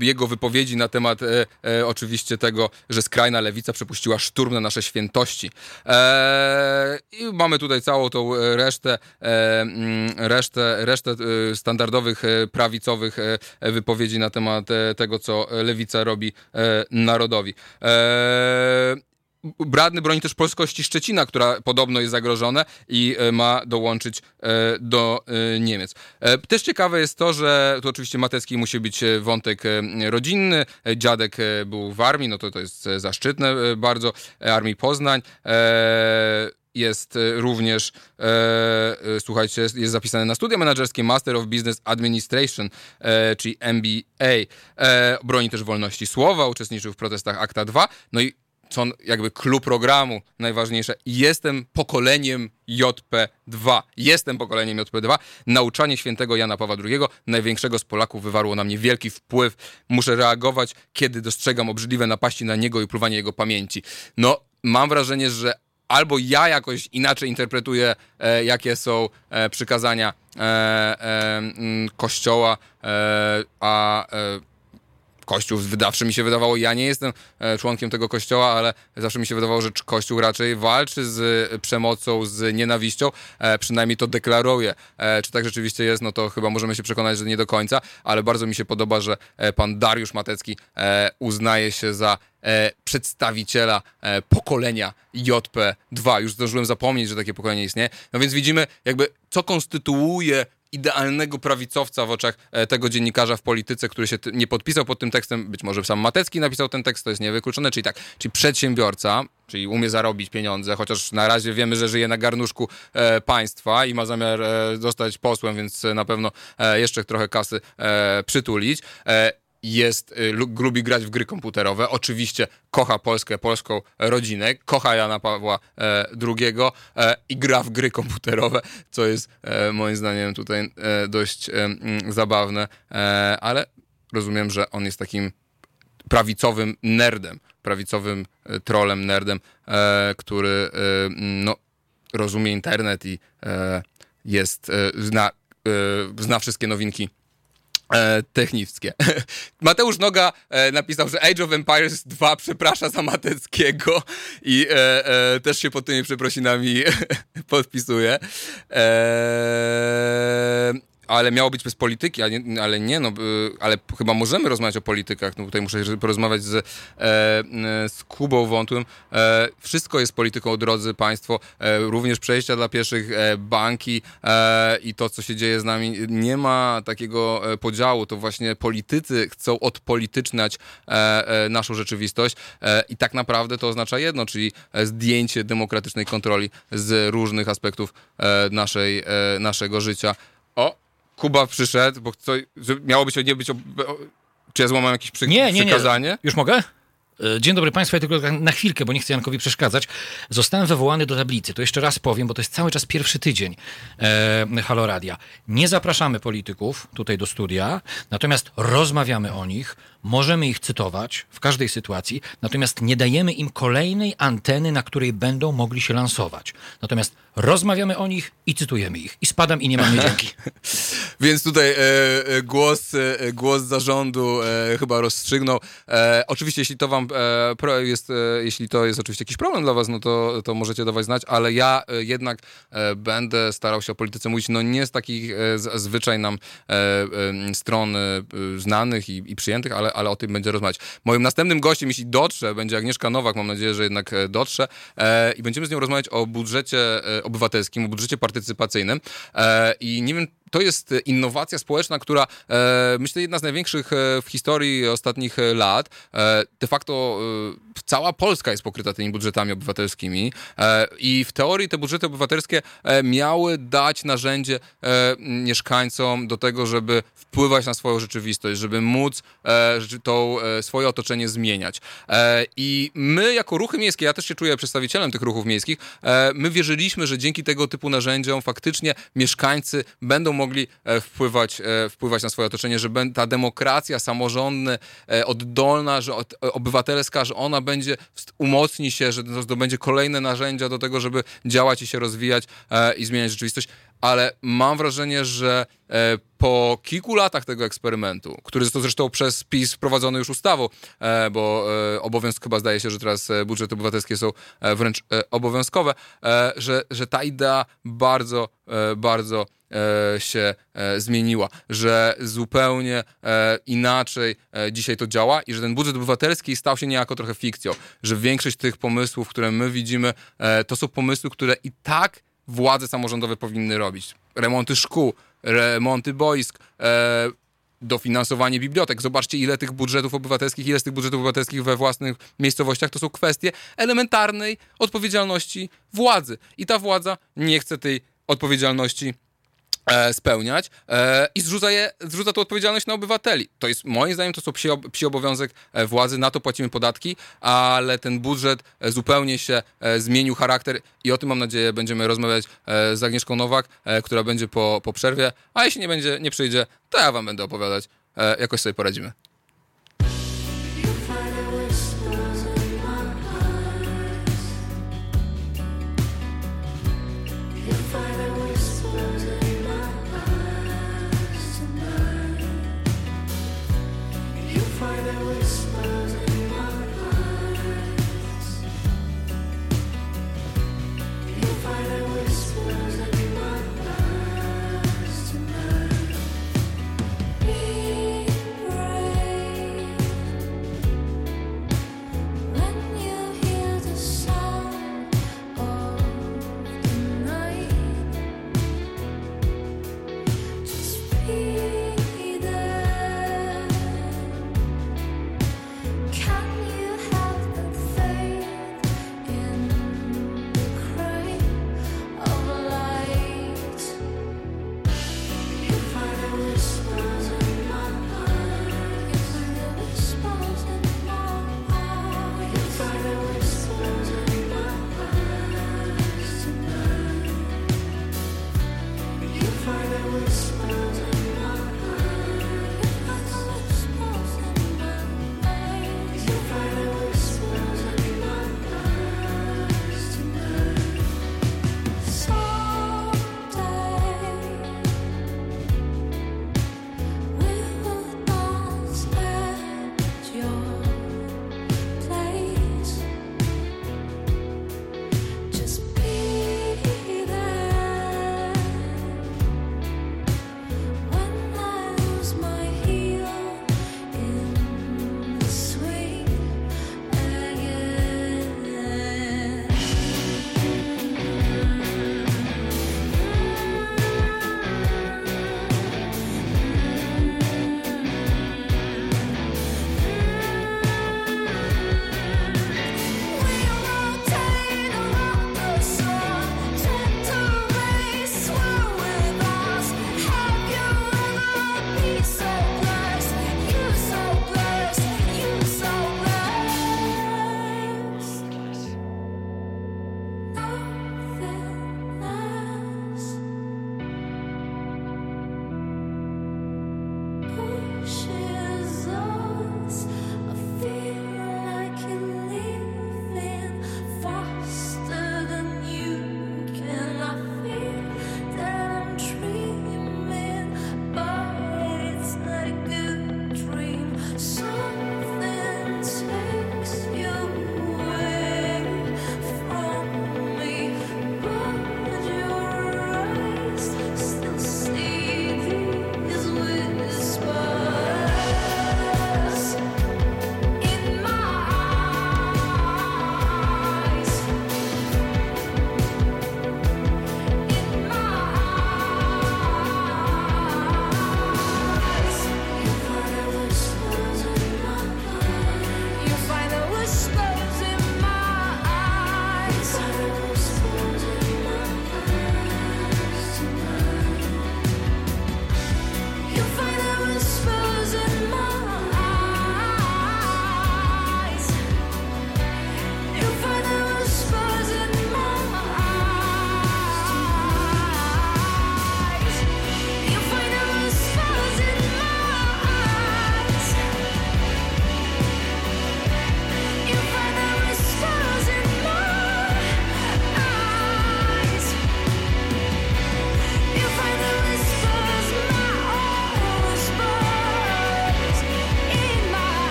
jego wypowiedzi na temat e, e, oczywiście tego, że skrajna lewica przepuściła szturm na nasze świętości. E, I mamy tutaj całą tą resztę, e, mm, resztę, resztę standardowych prawicowych wypowiedzi na temat tego, co lewica robi narodowi. Bradny broni też polskości Szczecina, która podobno jest zagrożona i e, ma dołączyć e, do e, Niemiec. Też ciekawe jest to, że tu oczywiście Matecki musi być wątek rodzinny. Dziadek był w armii, no to to jest zaszczytne bardzo. Armii Poznań. Jest również, e, słuchajcie, jest zapisane na studia menedżerskie Master of Business Administration, e, czyli MBA. E, Broni też wolności słowa, uczestniczył w protestach Akta 2. No i co jakby klub programu najważniejsze, jestem pokoleniem JP2. Jestem pokoleniem JP2. Nauczanie świętego Jana Pawła II, największego z Polaków, wywarło na mnie wielki wpływ. Muszę reagować, kiedy dostrzegam obrzydliwe napaści na niego i pluwanie jego pamięci. No, mam wrażenie, że albo ja jakoś inaczej interpretuję, e, jakie są e, przykazania e, e, mm, Kościoła, e, a e, Kościół wydawszy mi się wydawało, ja nie jestem e, członkiem tego kościoła, ale zawsze mi się wydawało, że Kościół raczej walczy z e, przemocą, z nienawiścią, e, przynajmniej to deklaruje. Czy tak rzeczywiście jest, no to chyba możemy się przekonać, że nie do końca, ale bardzo mi się podoba, że pan Dariusz Matecki uznaje się za przedstawiciela pokolenia JP2. Już zdążyłem zapomnieć, że takie pokolenie istnieje. No więc widzimy jakby, co konstytuuje idealnego prawicowca w oczach e, tego dziennikarza w polityce, który się nie podpisał pod tym tekstem, być może sam Matecki napisał ten tekst, to jest niewykluczone, czyli tak, czyli przedsiębiorca, czyli umie zarobić pieniądze, chociaż na razie wiemy, że żyje na garnuszku e, państwa i ma zamiar e, zostać posłem, więc e, na pewno e, jeszcze trochę kasy e, przytulić. Jest, y, lu- lubi grać w gry komputerowe, oczywiście kocha Polskę, polską rodzinę, kocha Jana Pawła e, II e, i gra w gry komputerowe, co jest e, moim zdaniem tutaj dość mm, zabawne, ale rozumiem, że on jest takim prawicowym nerdem, prawicowym trolem, nerdem, który no, rozumie internet i jest, zna, zna wszystkie nowinki technickie. *laughs* Mateusz Noga e, napisał, że Age of Empires 2 przeprasza za Mateckiego i e, e, też się pod tymi przeprosinami *laughs* podpisuje. E, ale miało być bez polityki, a nie, ale nie, no, y, ale chyba możemy rozmawiać o politykach. No tutaj muszę porozmawiać z, e, z Kubą Wątłym. E, wszystko jest polityką, drodzy Państwo, e, również przejścia dla pieszych, e, banki e, i to, co się dzieje z nami. Nie ma takiego e, podziału. To właśnie politycy chcą odpolityczniać naszą rzeczywistość i tak naprawdę to oznacza jedno, czyli zdjęcie demokratycznej kontroli z różnych aspektów naszej, naszego życia. O, Kuba przyszedł, bo co, miało być nie być. O, o, czy ja złamałem jakieś przy, Nie, nie, nie. przykazanie? Już mogę? E, Dzień dobry Państwu, ja tylko na chwilkę, bo nie chcę Jankowi przeszkadzać. Zostałem wywołany do tablicy. To jeszcze raz powiem, bo to jest cały czas pierwszy tydzień e, Halo Radia. Nie zapraszamy polityków tutaj do studia, natomiast rozmawiamy o nich, możemy ich cytować w każdej sytuacji, natomiast nie dajemy im kolejnej anteny, na której będą mogli się lansować. Natomiast rozmawiamy o nich i cytujemy ich. I spadam i nie mam jedynki. *laughs* Więc tutaj e, e, głos, e, głos zarządu e, chyba rozstrzygnął. E, oczywiście, jeśli to wam e, jest, jeśli to jest oczywiście jakiś problem dla was, no to, to możecie dawać znać, ale ja jednak będę starał się o polityce mówić, no nie z takich z, zwyczaj nam stron znanych i, i przyjętych, ale, ale o tym będzie rozmawiać. Moim następnym gościem, jeśli dotrze, będzie Agnieszka Nowak, mam nadzieję, że jednak e, dotrze e, i będziemy z nią rozmawiać o budżecie e, obywatelskim, o budżecie partycypacyjnym e, i nie wiem, to jest e, innowacja społeczna, która e, myślę jedna z największych e, w historii ostatnich lat. De facto cała Polska jest pokryta tymi budżetami obywatelskimi i w teorii te budżety obywatelskie miały dać narzędzie mieszkańcom do tego, żeby wpływać na swoją rzeczywistość, żeby móc e, swoje otoczenie zmieniać. I my jako ruchy miejskie, ja też się czuję przedstawicielem tych ruchów miejskich, my wierzyliśmy, że dzięki tego typu narzędziom faktycznie mieszkańcy będą mogli e, wpływać, e, wpływać na swoje otoczenie, że ta demokracja samorządna, e, oddolna, że obywatelska, że ona będzie, umocni się, że to zdobędzie kolejne narzędzia do tego, żeby działać i się rozwijać i zmieniać rzeczywistość. Ale mam wrażenie, że po kilku latach tego eksperymentu, który został zresztą przez PiS wprowadzony już ustawą, bo obowiązk chyba zdaje się, że teraz budżety obywatelskie są wręcz obowiązkowe, że, że ta idea bardzo, bardzo się e, zmieniła, że zupełnie e, inaczej e, dzisiaj to działa i że ten budżet obywatelski stał się niejako trochę fikcją, że większość tych pomysłów, które my widzimy, e, to są pomysły, które i tak władze samorządowe powinny robić. Remonty szkół, remonty boisk, e, dofinansowanie bibliotek. Zobaczcie, ile tych budżetów obywatelskich, ile z tych budżetów obywatelskich we własnych miejscowościach to są kwestie elementarnej odpowiedzialności władzy. I ta władza nie chce tej odpowiedzialności e, spełniać e, i zrzuca, je, zrzuca tu odpowiedzialność na obywateli. To jest, moim zdaniem, to są psi, psi obowiązek e, władzy, na to płacimy podatki, ale ten budżet zupełnie się zmienił charakter i o tym, mam nadzieję, będziemy rozmawiać z Agnieszką Nowak, która będzie po, po przerwie, a jeśli nie będzie, nie przyjdzie, to ja wam będę opowiadać, jakoś sobie poradzimy.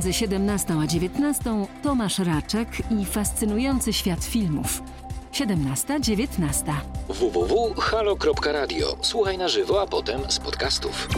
Między 17 a 19 Tomasz Raczek i fascynujący świat filmów. 17-19. www.halo.radio. Słuchaj na żywo, a potem z podcastów.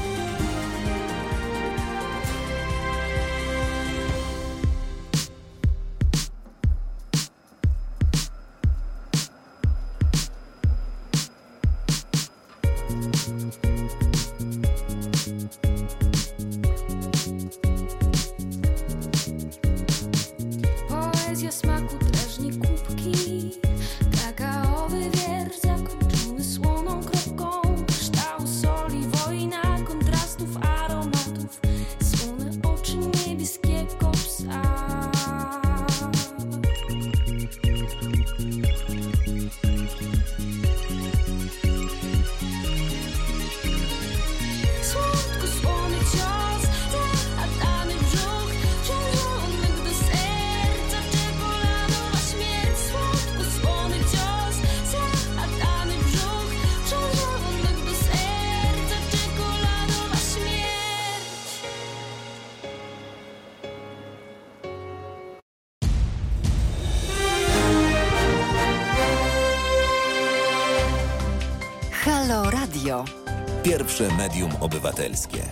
Obywatelskie.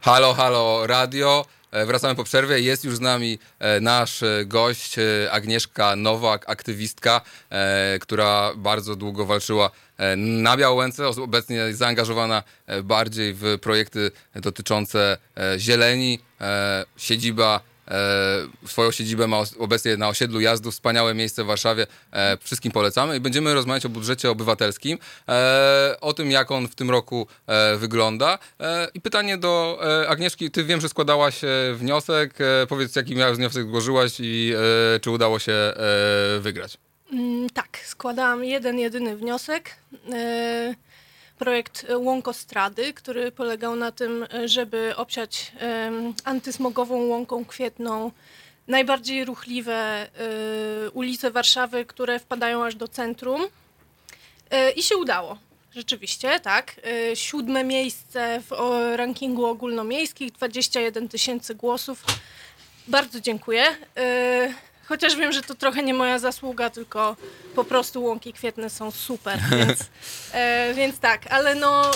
Halo, halo, radio. E, Wracamy po przerwie. Jest już z nami e, nasz e, gość, Agnieszka Nowak, aktywistka, która bardzo długo walczyła na Białęce. Obecnie zaangażowana bardziej w projekty dotyczące zieleni. Siedziba swoją siedzibę ma obecnie na osiedlu jazdu, wspaniałe miejsce w Warszawie. E, wszystkim polecamy i będziemy rozmawiać o budżecie obywatelskim, e, o tym, jak on w tym roku e, wygląda. E, I pytanie do e, Agnieszki. Ty wiem, że składałaś e, wniosek. E, powiedz, jaki miałeś wniosek złożyłaś i e, czy udało się e, wygrać. Mm, tak, składałam jeden, jedyny wniosek. E, projekt Łąkostrady, który polegał na tym, e, żeby obsiać antysmogową łąką kwietną najbardziej ruchliwe e, ulice Warszawy, które wpadają aż do centrum. E, I się udało. Rzeczywiście, tak. E, Siódme miejsce w rankingu ogólnomiejskich, 21 tysięcy głosów. Bardzo dziękuję. Chociaż wiem, że to trochę nie moja zasługa, tylko po prostu łąki kwietne są super, *laughs* więc, e, więc tak, ale no y,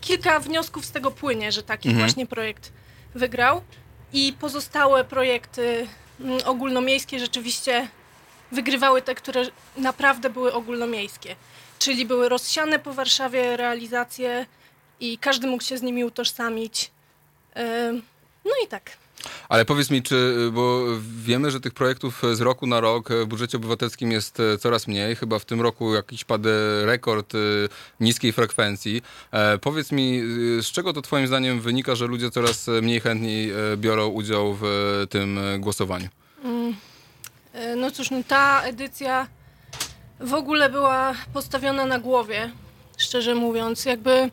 kilka wniosków z tego płynie, że taki Mhm. właśnie projekt wygrał i pozostałe projekty mm, ogólnomiejskie rzeczywiście wygrywały te, które naprawdę były ogólnomiejskie, czyli były rozsiane po Warszawie realizacje i każdy mógł się z nimi utożsamić. E, No i tak. Ale powiedz mi, czy, bo wiemy, że tych projektów z roku na rok w budżecie obywatelskim jest e, coraz mniej. Chyba w tym roku jakiś padł rekord e, niskiej frekwencji. E, powiedz mi, z czego to twoim zdaniem wynika, że ludzie coraz mniej chętniej e, biorą udział w tym głosowaniu? Mm. No cóż, no ta edycja w ogóle była postawiona na głowie, szczerze mówiąc. Jakby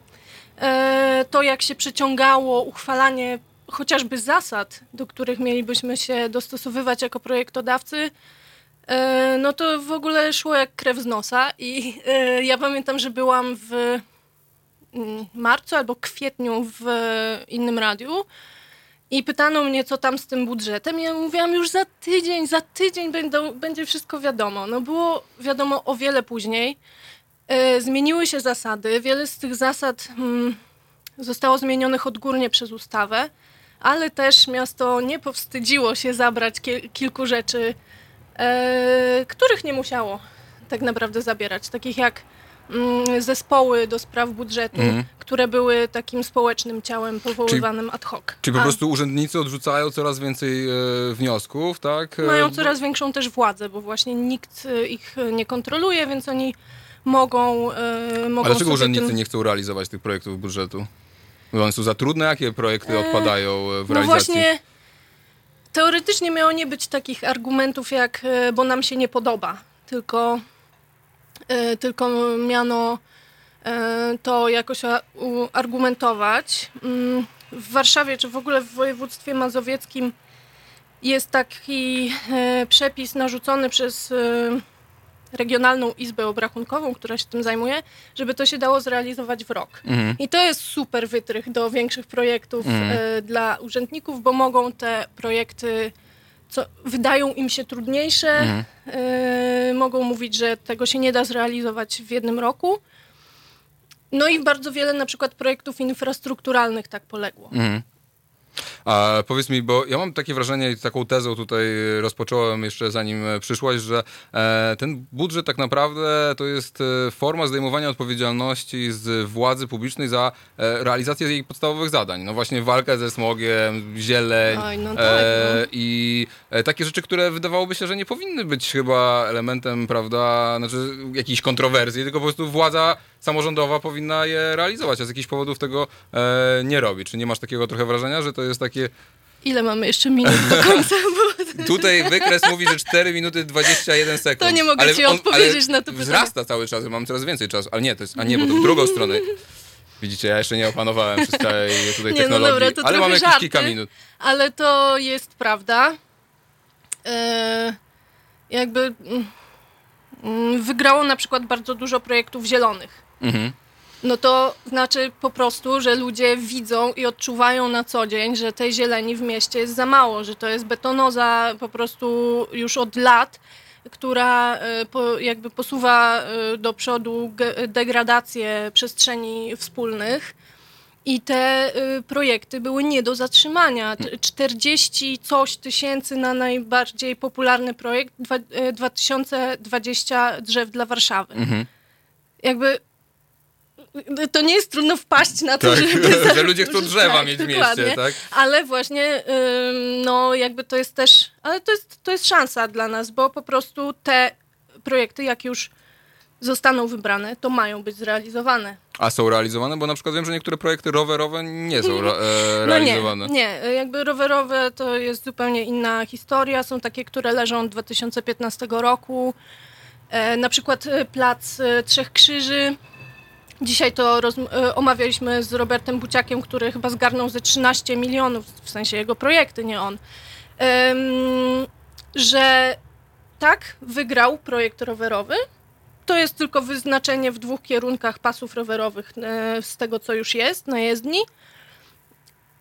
to, jak się przeciągało uchwalanie chociażby zasad, do których mielibyśmy się dostosowywać jako projektodawcy, e, no to w ogóle szło jak krew z nosa. I e, ja pamiętam, że byłam w mm, marcu albo kwietniu w innym radiu. I pytano mnie, co tam z tym budżetem. Ja mówiłam, już za tydzień, za tydzień będą, będzie wszystko wiadomo. No było wiadomo o wiele później. E, zmieniły się zasady. Wiele z tych zasad mm, zostało zmienionych odgórnie przez ustawę, ale też miasto nie powstydziło się zabrać kilku rzeczy, e, których nie musiało tak naprawdę zabierać. Takich jak mm, zespoły do spraw budżetu, Mhm. które były takim społecznym ciałem powoływanym ad hoc. Czyli po A prostu urzędnicy odrzucają coraz więcej e, wniosków, tak? E, Mają coraz większą też władzę, bo właśnie nikt e, ich nie kontroluje, więc oni mogą, e, mogą A dlaczego urzędnicy tym... nie chcą realizować tych projektów budżetu? One są za trudne? Jakie projekty odpadają e, w No realizacji? właśnie, teoretycznie miało nie być takich argumentów jak, e, bo nam się nie podoba, tylko, e, tylko miano to jakoś argumentować. Mm, W Warszawie, czy w ogóle w województwie mazowieckim jest taki przepis narzucony przez Regionalną Izbę Obrachunkową, która się tym zajmuje, żeby to się dało zrealizować w rok. Mhm. I to jest super wytrych do większych projektów Mhm. e, dla urzędników, bo mogą te projekty, co wydają im się trudniejsze, Mhm. e, mogą mówić, że tego się nie da zrealizować w jednym roku. No i bardzo wiele na przykład projektów infrastrukturalnych tak poległo. A powiedz mi, bo ja mam takie wrażenie i taką tezą tutaj rozpocząłem jeszcze zanim e, przyszłaś, że e, ten budżet tak naprawdę to jest e, forma zdejmowania odpowiedzialności z władzy publicznej za realizację jej podstawowych zadań. No właśnie walkę ze smogiem, zieleń Oj, no tak, no. i takie rzeczy, które wydawałoby się, że nie powinny być chyba elementem, prawda, znaczy jakiejś kontrowersji, tylko po prostu władza samorządowa powinna je realizować, a z jakichś powodów tego e, nie robi. Czy nie masz takiego trochę wrażenia, że to jest takie... Ile mamy jeszcze minut do końca? Bo... Tutaj wykres mówi, że 4 minuty 21 sekund. To nie mogę ci odpowiedzieć na to pytanie. wzrasta cały czas, mam coraz więcej czasu. Ale nie, to jest, a nie, bo to w drugą stronę. Widzicie, ja jeszcze nie opanowałem wszystkiej tutaj Nie, no technologii, dobra, to ale mamy jakieś żarty, kilka minut. Ale to jest prawda. E, jakby mm, mm, wygrało na przykład bardzo dużo projektów zielonych. Mhm. No to znaczy po prostu, że ludzie widzą i odczuwają na co dzień, że tej zieleni w mieście jest za mało, że to jest betonoza po prostu już od lat. która e, jakby posuwa e, do przodu degradację przestrzeni wspólnych. I te y, projekty były nie do zatrzymania. T- 40 coś tysięcy na najbardziej popularny projekt, dwa, y, 2020 drzew dla Warszawy. Mhm. Jakby to nie jest trudno wpaść na to, Tak, żeby *laughs* że ludzie chcą drzewa tak, mieć w mieście, tak? Ale właśnie, ym, no jakby to jest też, ale to jest, to jest szansa dla nas, bo po prostu te projekty, jak już zostaną wybrane, to mają być zrealizowane. A są realizowane? Bo na przykład wiem, że niektóre projekty rowerowe nie są re, e, No nie, realizowane. nie, jakby rowerowe to jest zupełnie inna historia. Są takie, które leżą od 2015 roku. E, na przykład e, Plac e, Trzech Krzyży. Dzisiaj to e, omawialiśmy z Robertem Buciakiem, który chyba zgarnął ze 13 milionów, w sensie jego projekty, nie on. Em, że tak, wygrał projekt rowerowy. To jest tylko wyznaczenie w dwóch kierunkach pasów rowerowych e, z tego, co już jest na jezdni.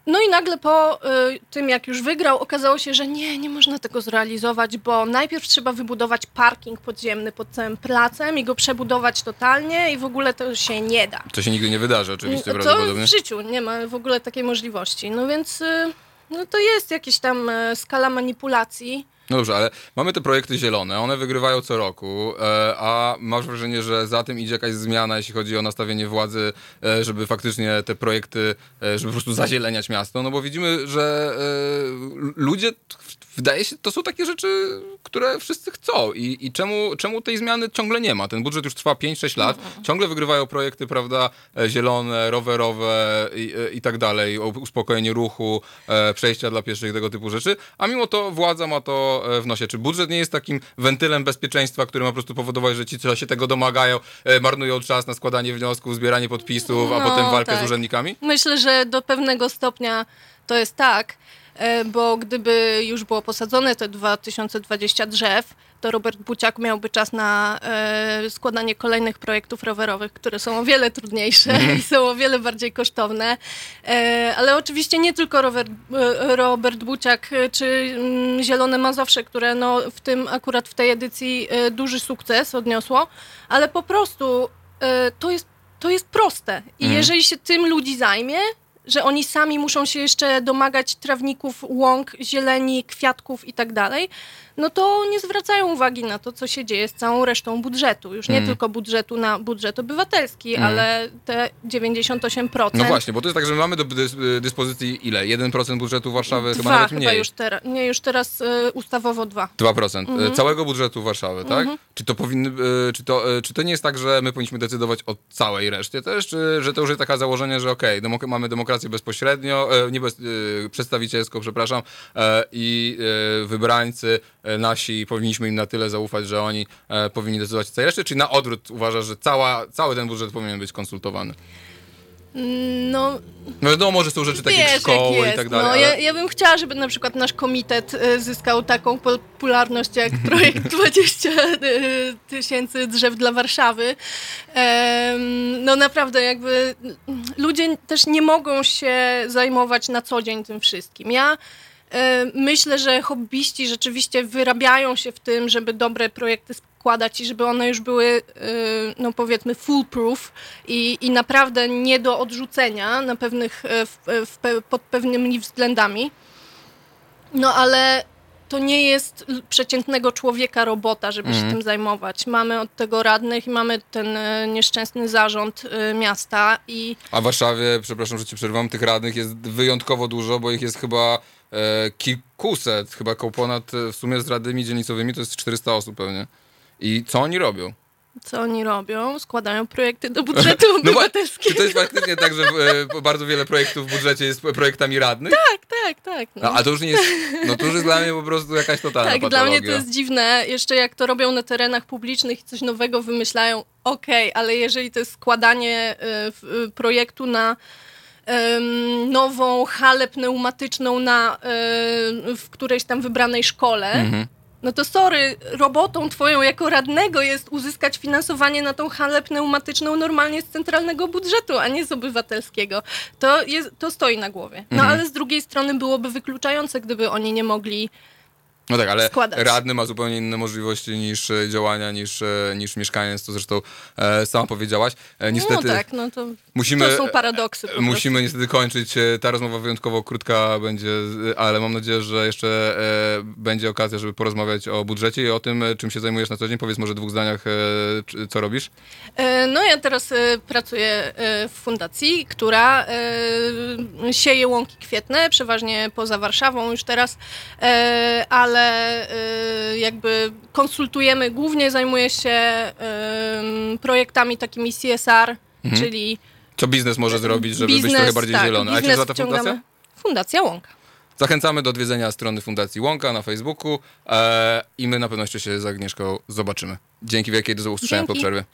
No i nagle po y, tym, jak już wygrał, okazało się, że nie, nie można tego zrealizować, bo najpierw trzeba wybudować parking podziemny pod całym placem i go przebudować totalnie i w ogóle to się nie da. To się nigdy nie wydarzy oczywiście to prawdopodobnie. w życiu nie ma w ogóle takiej możliwości. No więc y, no to jest jakaś tam e, skala manipulacji. No dobrze, ale mamy te projekty zielone, one wygrywają co roku, e, a masz wrażenie, że za tym idzie jakaś zmiana, jeśli chodzi o nastawienie władzy, e, żeby faktycznie te projekty, e, żeby po prostu zazieleniać miasto, no bo widzimy, że ludzie, wydaje się, to są takie rzeczy, które wszyscy chcą i, i czemu, czemu tej zmiany ciągle nie ma? Ten budżet już trwa 5-6 lat, ciągle wygrywają projekty, prawda, e, zielone, rowerowe i, e, i tak dalej, uspokojenie ruchu, e, przejścia dla pieszych, tego typu rzeczy, a mimo to władza ma to e, w nosie. Czy budżet nie jest takim wentylem bezpieczeństwa, który ma po prostu powodować, że ci, co się tego domagają, e, marnują czas na składanie wniosków, zbieranie podpisów, a No, potem walkę tak. z urzędnikami? Myślę, że do pewnego stopnia to jest tak, bo gdyby już było posadzone te 2020 drzew, to Robert Buciak miałby czas na e, składanie kolejnych projektów rowerowych, które są o wiele trudniejsze Mhm. i są o wiele bardziej kosztowne. E, ale oczywiście nie tylko Robert, e, Robert Buciak e, czy mm, Zielone Mazowsze, które no, w tym akurat w tej edycji e, duży sukces odniosło, ale po prostu e, to jest, to jest proste. I Mhm. jeżeli się tym ludzi zajmie, że oni sami muszą się jeszcze domagać trawników, łąk, zieleni, kwiatków i tak dalej, no to nie zwracają uwagi na to, co się dzieje z całą resztą budżetu. Już nie Mm. tylko budżetu na budżet obywatelski, Mm. ale te 98%. No właśnie, bo to jest tak, że my mamy do dys- dyspozycji ile? 1% budżetu Warszawy? chyba Dwa nawet chyba mniej. już teraz. Nie, już teraz y, ustawowo dwa. 2% Mhm. e, całego budżetu Warszawy, tak? Mhm. Czy to powinny, e, czy to, e, czy to nie jest tak, że my powinniśmy decydować o całej reszcie też, czy że to już jest takie założenie, że okej, demok- mamy demokrację bezpośrednio, e, nie bez, e, przedstawicielską, przepraszam, i wybrańcy e, nasi powinniśmy im na tyle zaufać, że oni e, powinni decydować o całej reszcie, czy na odwrót uważasz, że cała, cały ten budżet powinien być konsultowany? No, No wiadomo, że są rzeczy takie jak szkoły jak i tak dalej, No, ale... ja, ja bym chciała, żeby na przykład nasz komitet y, zyskał taką popularność jak *laughs* projekt 20 y, tysięcy drzew dla Warszawy. No naprawdę jakby mm, ludzie też nie mogą się zajmować na co dzień tym wszystkim. Ja e, myślę, że hobbyści rzeczywiście wyrabiają się w tym, żeby dobre projekty składać i żeby one już były, e, no powiedzmy, foolproof i, i naprawdę nie do odrzucenia na pewnych, e, w, w, pod pewnymi względami. No ale to nie jest przeciętnego człowieka robota, żeby się Mhm. tym zajmować. Mamy od tego radnych i mamy ten e, nieszczęsny zarząd e, miasta i A w Warszawie, przepraszam, że ci przerwam, tych radnych jest wyjątkowo dużo, bo ich jest chyba e, kilkuset, chyba koło ponad e, w sumie z radnymi dzielnicowymi to jest 400 osób pewnie. I co oni robią? co oni robią? Składają projekty do budżetu *laughs* No wa- obywatelskiego. Czy to jest faktycznie tak, że e, bardzo wiele projektów w budżecie jest projektami radnych? Tak, tak, tak. No. No, a to już nie jest, no to już jest dla mnie po prostu jakaś totalna Tak, dla patologia. mnie to jest dziwne. Jeszcze jak to robią na terenach publicznych i coś nowego wymyślają, okej, ale jeżeli to jest składanie y, y, projektu na nową halę pneumatyczną na, w którejś tam wybranej szkole, Mhm. no to sorry, robotą twoją jako radnego jest uzyskać finansowanie na tą halę pneumatyczną normalnie z centralnego budżetu, a nie z obywatelskiego. To, jest, to stoi na głowie. No Mhm. ale z drugiej strony byłoby wykluczające, gdyby oni nie mogli No tak, ale składać. radny ma zupełnie inne możliwości niż e, działania, niż, e, niż mieszkaniec, to zresztą e, sama powiedziałaś. E, niestety no tak, no to, musimy, to są paradoksy. Musimy niestety kończyć. E, Ta rozmowa wyjątkowo krótka będzie, ale mam nadzieję, że jeszcze e, będzie okazja, żeby porozmawiać o budżecie i o tym, czym się zajmujesz na co dzień. Powiedz może w dwóch zdaniach, co robisz. No ja teraz pracuję w fundacji, która sieje łąki kwietne, przeważnie poza Warszawą już teraz, e, ale e, jakby konsultujemy, głównie zajmuję się e, projektami takimi CSR, Mhm. czyli Co biznes może zrobić, żeby być biznes, trochę bardziej tak, zielony? A jak się nazywa ta fundacja? Fundacja Łąka. Zachęcamy do odwiedzenia strony Fundacji Łąka na Facebooku e, i my na pewno jeszcze się z Agnieszką zobaczymy. Dzięki wielkie, do usłyszenia po Dzięki. przerwie.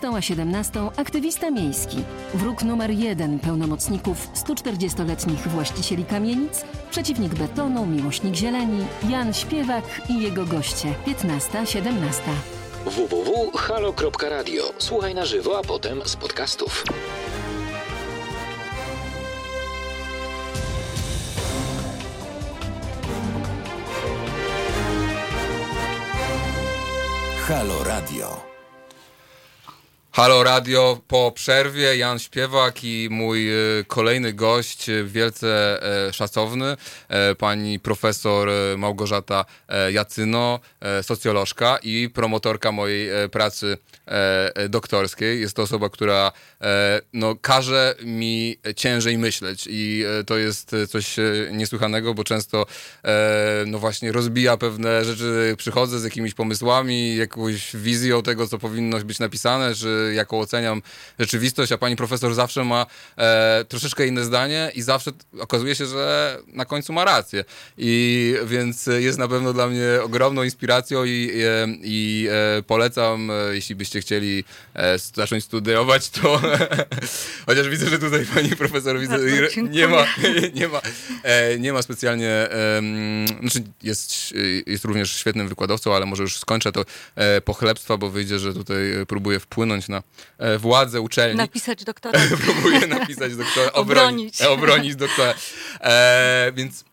16, a 17 aktywista miejski, wróg numer 1 pełnomocników 140-letnich właścicieli kamienic, przeciwnik betonu, miłośnik zieleni, Jan Śpiewak i jego goście 15-17 www.halo.radio. Słuchaj na żywo, a potem z podcastów. Halo Radio. Halo Radio po przerwie, Jan Śpiewak i mój e, kolejny gość, e, wielce e, szacowny, pani profesor Małgorzata Jacyno, socjolożka i promotorka mojej pracy doktorskiej. Jest to osoba, która no, każe mi ciężej myśleć i to jest coś niesłychanego, bo często no właśnie rozbija pewne rzeczy, przychodzę z jakimiś pomysłami, jakąś wizją tego, co powinno być napisane, czy jaką oceniam rzeczywistość, a pani profesor zawsze ma e, troszeczkę inne zdanie i zawsze okazuje się, że na końcu ma rację. I więc jest na pewno dla mnie ogromną inspiracją i, e, i e, polecam, e, jeśli byście chcieli zacząć studiować, to *laughs* chociaż widzę, że tutaj pani profesor widzę, nie ma, *laughs* nie ma, nie ma specjalnie, znaczy jest, jest również świetnym wykładowcą, ale może już skończę to pochlebstwa, bo wyjdzie, że tutaj próbuję wpłynąć na e, władzę uczelni. Napisać doktora. *laughs* Próbuję napisać doktora, *laughs* Obronić. obronić, obronić doktora. E, więc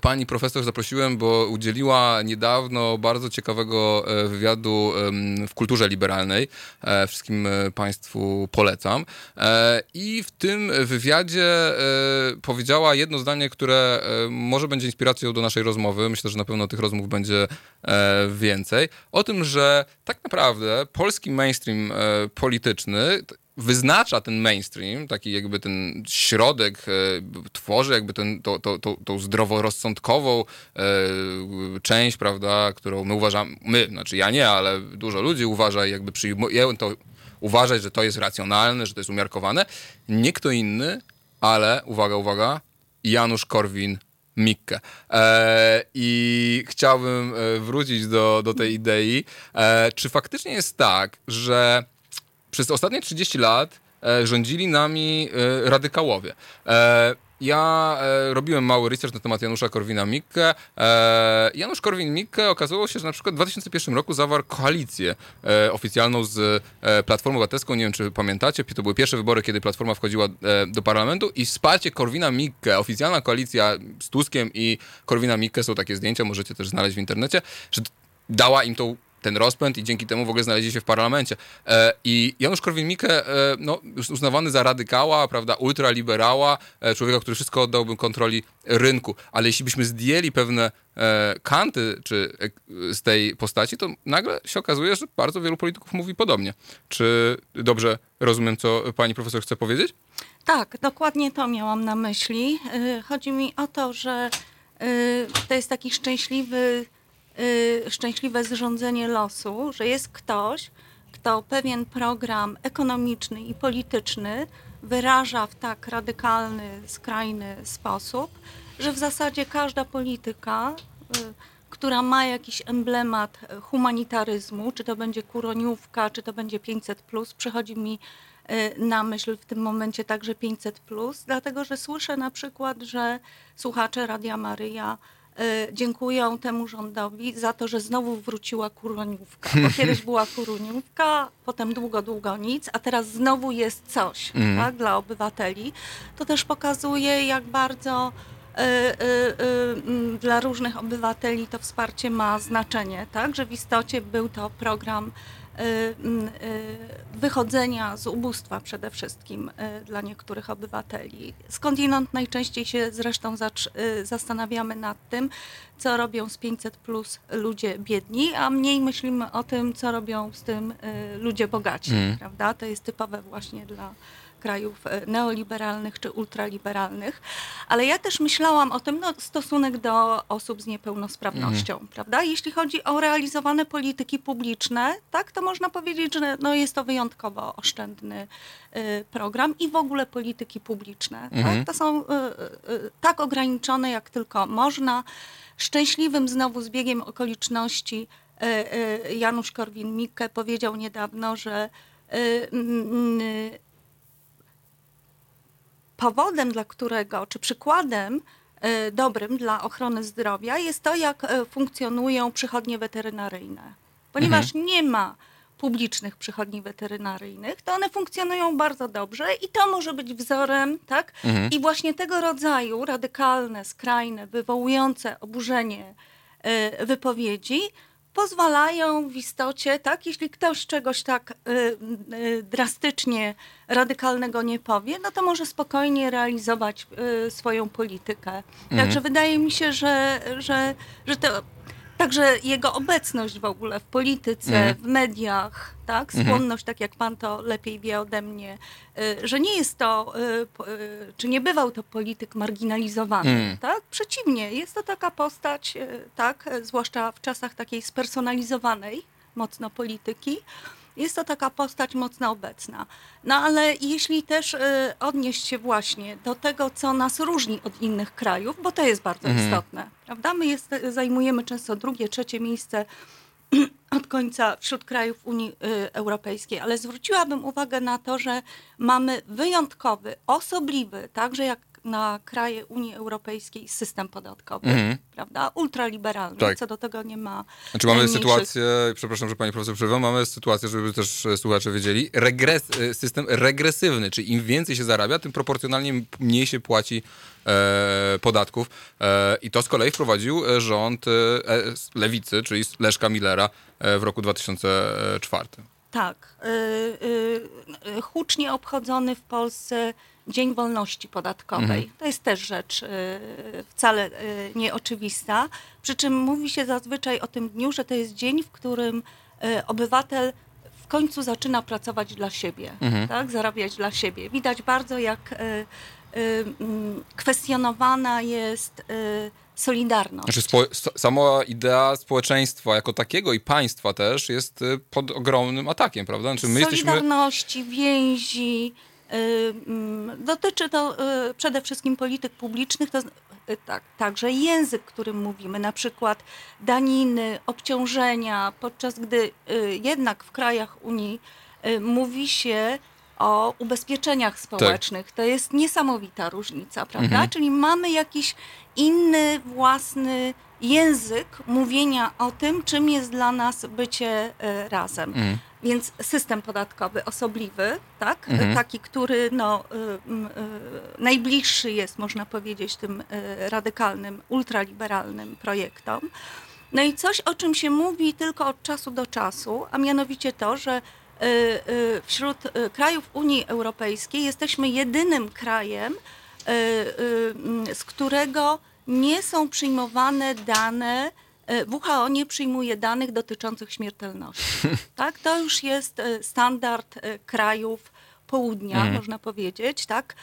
pani profesor zaprosiłem, bo udzieliła niedawno bardzo ciekawego e, wywiadu w kulturze liberalnej. E, wszystkim e, państwu polecam. E, I w tym wywiadzie e, powiedziała jedno zdanie, które e, może będzie inspiracją do naszej rozmowy. Myślę, że na pewno tych rozmów będzie e, więcej. O tym, że tak naprawdę polski mainstream e, polityczny wyznacza ten mainstream, taki jakby ten środek, e, tworzy jakby ten, to, to, to, tą zdroworozsądkową e, część, prawda, którą my uważamy, my, znaczy ja nie, ale dużo ludzi uważa jakby przyjmuje to, uważać, że to jest racjonalne, że to jest umiarkowane. Nie kto inny, ale uwaga, uwaga, Janusz Korwin Mikke. E, I chciałbym wrócić do, do tej idei. Czy faktycznie jest tak, że przez ostatnie 30 lat e, rządzili nami e, radykałowie. E, ja e, robiłem mały research na temat Janusza Korwina-Mikke. E, Janusz Korwin-Mikke okazało się, że na przykład w 2001 roku zawarł koalicję e, oficjalną z Platformą Obywatelską. Nie wiem, czy pamiętacie, to były pierwsze wybory, kiedy Platforma wchodziła do parlamentu i wsparcie Korwina-Mikke, oficjalna koalicja z Tuskiem i Korwina-Mikke, są takie zdjęcia, możecie też znaleźć w internecie, że dała im tą ten rozpęd i dzięki temu w ogóle znaleźli się w parlamencie. E, I Janusz Korwin-Mikke, e, no, już uznawany za radykała, prawda, ultraliberała, e, człowieka, który wszystko oddałby kontroli rynku. Ale jeśli byśmy zdjęli pewne e, kanty czy, e, z tej postaci, to nagle się okazuje, że bardzo wielu polityków mówi podobnie. Czy dobrze rozumiem, co pani profesor chce powiedzieć? Tak, dokładnie to miałam na myśli. Y, Chodzi mi o to, że to jest taki szczęśliwy, y, szczęśliwe zrządzenie losu, że jest ktoś, kto pewien program ekonomiczny i polityczny wyraża w tak radykalny, skrajny sposób, że w zasadzie każda polityka, y, która ma jakiś emblemat humanitaryzmu, czy to będzie kuroniówka, czy to będzie 500, przychodzi mi y, na myśl w tym momencie także 500, dlatego że słyszę na przykład, że słuchacze Radia Maryja dziękują temu rządowi za to, że znowu wróciła kuroniówka. *laughs* Bo kiedyś była kuroniówka, potem długo, długo nic, a teraz znowu jest coś Mhm. tak, dla obywateli. To też pokazuje, jak bardzo y, y, y, mm, dla różnych obywateli to wsparcie ma znaczenie, tak? Że w istocie był to program mm, wychodzenia z ubóstwa przede wszystkim y, dla niektórych obywateli. Skądinąd najczęściej się zresztą y, zastanawiamy nad tym, co robią z 500 plus ludzie biedni, a mniej myślimy o tym, co robią z tym y, ludzie bogaci, Mm. prawda? To jest typowe właśnie dla krajów e, neoliberalnych czy ultraliberalnych, ale ja też myślałam o tym, no, stosunek do osób z niepełnosprawnością, prawda? Jeśli chodzi o realizowane polityki publiczne, tak, to można powiedzieć, że no, jest to wyjątkowo oszczędny y, program i w ogóle polityki publiczne, Mhm. tak? To są y, y, y, tak ograniczone, jak tylko można. Szczęśliwym znowu zbiegiem okoliczności y, y, Janusz Korwin-Mikke powiedział niedawno, że powodem, dla którego, czy przykładem e, dobrym dla ochrony zdrowia jest to, jak e, funkcjonują przychodnie weterynaryjne. Ponieważ nie ma publicznych przychodni weterynaryjnych, to one funkcjonują bardzo dobrze i to może być wzorem, tak? Mhm. I właśnie tego rodzaju radykalne, skrajne, wywołujące oburzenie e, wypowiedzi pozwalają w istocie, tak, jeśli ktoś czegoś tak y, y, drastycznie radykalnego nie powie, no to może spokojnie realizować y, swoją politykę. Mhm. Także wydaje mi się, że, że, że to także jego obecność w ogóle w polityce, Mhm. w mediach, tak, Mhm. skłonność, tak jak pan to lepiej wie ode mnie, y, że nie jest to, y, y, czy nie bywał to polityk marginalizowany, Mm. tak? Przeciwnie, jest to taka postać, tak, zwłaszcza w czasach takiej spersonalizowanej mocno polityki, Jest to taka postać mocno obecna. No ale jeśli też e, odnieść się właśnie do tego, co nas różni od innych krajów, bo to jest bardzo Mhm. istotne, prawda? My jest, zajmujemy często drugie, trzecie miejsce *clears throat* od końca wśród krajów Unii y, Europejskiej, ale zwróciłabym uwagę na to, że mamy wyjątkowy, osobliwy, także jak na kraje Unii Europejskiej, system podatkowy, Mhm. prawda? Ultraliberalny, Tak. co do tego nie ma Znaczy mamy najmniejszych- sytuację, przepraszam, że pani profesor przerwam, mamy sytuację, żeby też e, słuchacze wiedzieli, regres, e, system regresywny, czyli im więcej się zarabia, tym proporcjonalnie mniej się płaci e, podatków. E, I to z kolei wprowadził e, rząd e, e, Lewicy, czyli Leszka Millera e, w roku 2004. Tak. Y, y, y, hucznie obchodzony w Polsce Dzień Wolności Podatkowej. Mhm. To jest też rzecz wcale nieoczywista. Przy czym mówi się zazwyczaj o tym dniu, że to jest dzień, w którym obywatel w końcu zaczyna pracować dla siebie, Mhm. tak? zarabiać dla siebie. Widać bardzo, jak mm, kwestionowana jest solidarność. Znaczy spo, sama idea społeczeństwa jako takiego i państwa też jest e, pod ogromnym atakiem, prawda? Znaczy my jesteśmy... Solidarności, więzi. y, mm, Dotyczy to y, przede wszystkim polityk publicznych, to y, tak, także język, którym mówimy, na przykład daniny, obciążenia, podczas gdy y, jednak w krajach Unii y, mówi się o ubezpieczeniach społecznych. To jest niesamowita różnica, prawda? Mhm. Czyli mamy jakiś inny, własny język mówienia o tym, czym jest dla nas bycie y, razem. Mhm. Więc system podatkowy osobliwy, tak? Mhm. taki, który no, y, y, najbliższy jest, można powiedzieć, tym y, radykalnym, ultraliberalnym projektom. No i coś, o czym się mówi tylko od czasu do czasu, a mianowicie to, że wśród y, krajów Unii Europejskiej jesteśmy jedynym krajem, y, y, mm, z którego nie są przyjmowane dane, y, WHO nie przyjmuje danych dotyczących śmiertelności. *laughs* Tak? To już jest y, standard y, krajów południa, Mhm. można powiedzieć, tak?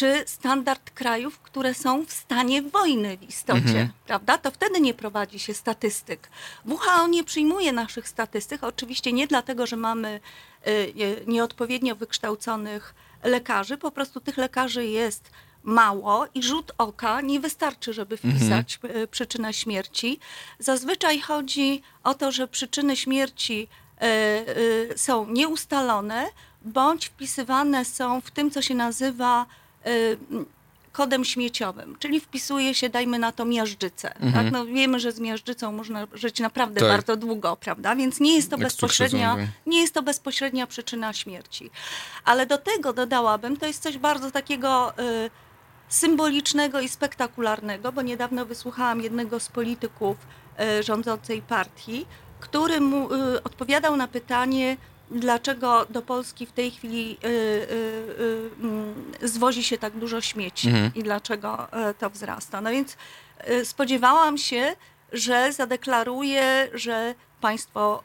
Czy standard krajów, które są w stanie wojny w istocie, Mhm. prawda? To wtedy nie prowadzi się statystyk. WHO nie przyjmuje naszych statystyk, oczywiście nie dlatego, że mamy y, nieodpowiednio wykształconych lekarzy, po prostu tych lekarzy jest mało i rzut oka nie wystarczy, żeby wpisać y, przyczynę śmierci. Zazwyczaj chodzi o to, że przyczyny śmierci y, są nieustalone bądź wpisywane są w tym, co się nazywa kodem śmieciowym, czyli wpisuje się, dajmy na to, miażdżycę. Mhm. Tak? No, wiemy, że z miażdżycą można żyć naprawdę Tak. bardzo długo, prawda? Więc nie jest to Jak bezpośrednia, nie jest to bezpośrednia przyczyna śmierci. Ale do tego dodałabym, to jest coś bardzo takiego y, symbolicznego i spektakularnego, bo niedawno wysłuchałam jednego z polityków y, rządzącej partii, który mu y, odpowiadał na pytanie, dlaczego do Polski w tej chwili y, y, y, mm, zwozi się tak dużo śmieci Mhm. i dlaczego to wzrasta. No więc spodziewałam się, że zadeklaruje, że państwo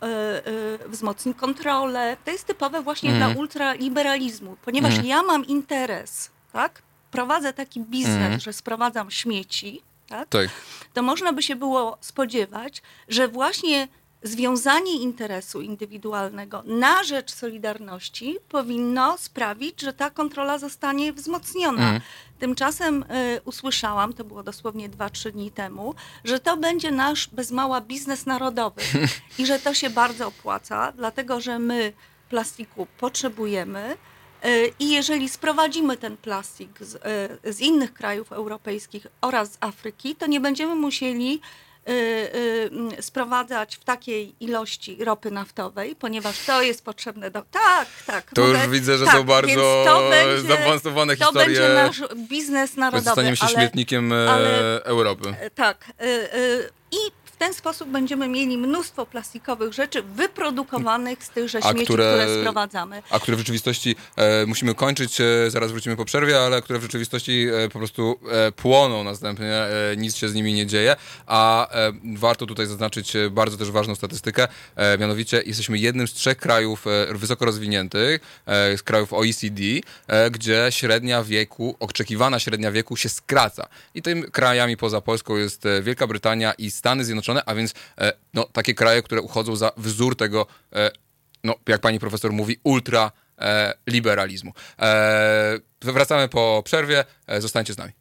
wzmocni kontrolę. To jest typowe właśnie Mhm. dla ultraliberalizmu, ponieważ Mhm. ja mam interes, tak? Prowadzę taki biznes, Mhm. że sprowadzam śmieci, tak? Tak. to można by się było spodziewać, że właśnie związanie interesu indywidualnego na rzecz solidarności powinno sprawić, że ta kontrola zostanie wzmocniona. Mhm. Tymczasem y, usłyszałam, to było dosłownie 2-3 dni temu, że to będzie nasz bez mała biznes narodowy *laughs* i że to się bardzo opłaca, dlatego że my plastiku potrzebujemy. Y, I jeżeli sprowadzimy ten plastik z, y, z innych krajów europejskich oraz z Afryki, to nie będziemy musieli mm, sprowadzać w takiej ilości ropy naftowej, ponieważ to jest potrzebne do... Tak, tak. To już widzę, że są bardzo to będzie- zaawansowane To historie. będzie nasz biznes narodowy. Staniemy się ale- śmietnikiem e, ale- Europy. E, Tak. y, y, I w ten sposób będziemy mieli mnóstwo plastikowych rzeczy wyprodukowanych z tychże A śmieci, które- które, sprowadzamy. A które w rzeczywistości e, musimy kończyć, e, zaraz wrócimy po przerwie, ale które w rzeczywistości e, po prostu e, płoną następnie, e, nic się z nimi nie dzieje. A e, warto tutaj zaznaczyć bardzo też ważną statystykę, mianowicie jesteśmy jednym z trzech krajów wysoko rozwiniętych, z krajów OECD, gdzie średnia wieku, oczekiwana średnia wieku się skraca. I tym krajami poza Polską jest Wielka Brytania i Stany Zjednoczone, Zjednoczone, a więc e, no, takie kraje, które uchodzą za wzór tego, e, no, jak pani profesor mówi, ultra liberalizmu. E, wracamy po przerwie, zostańcie z nami.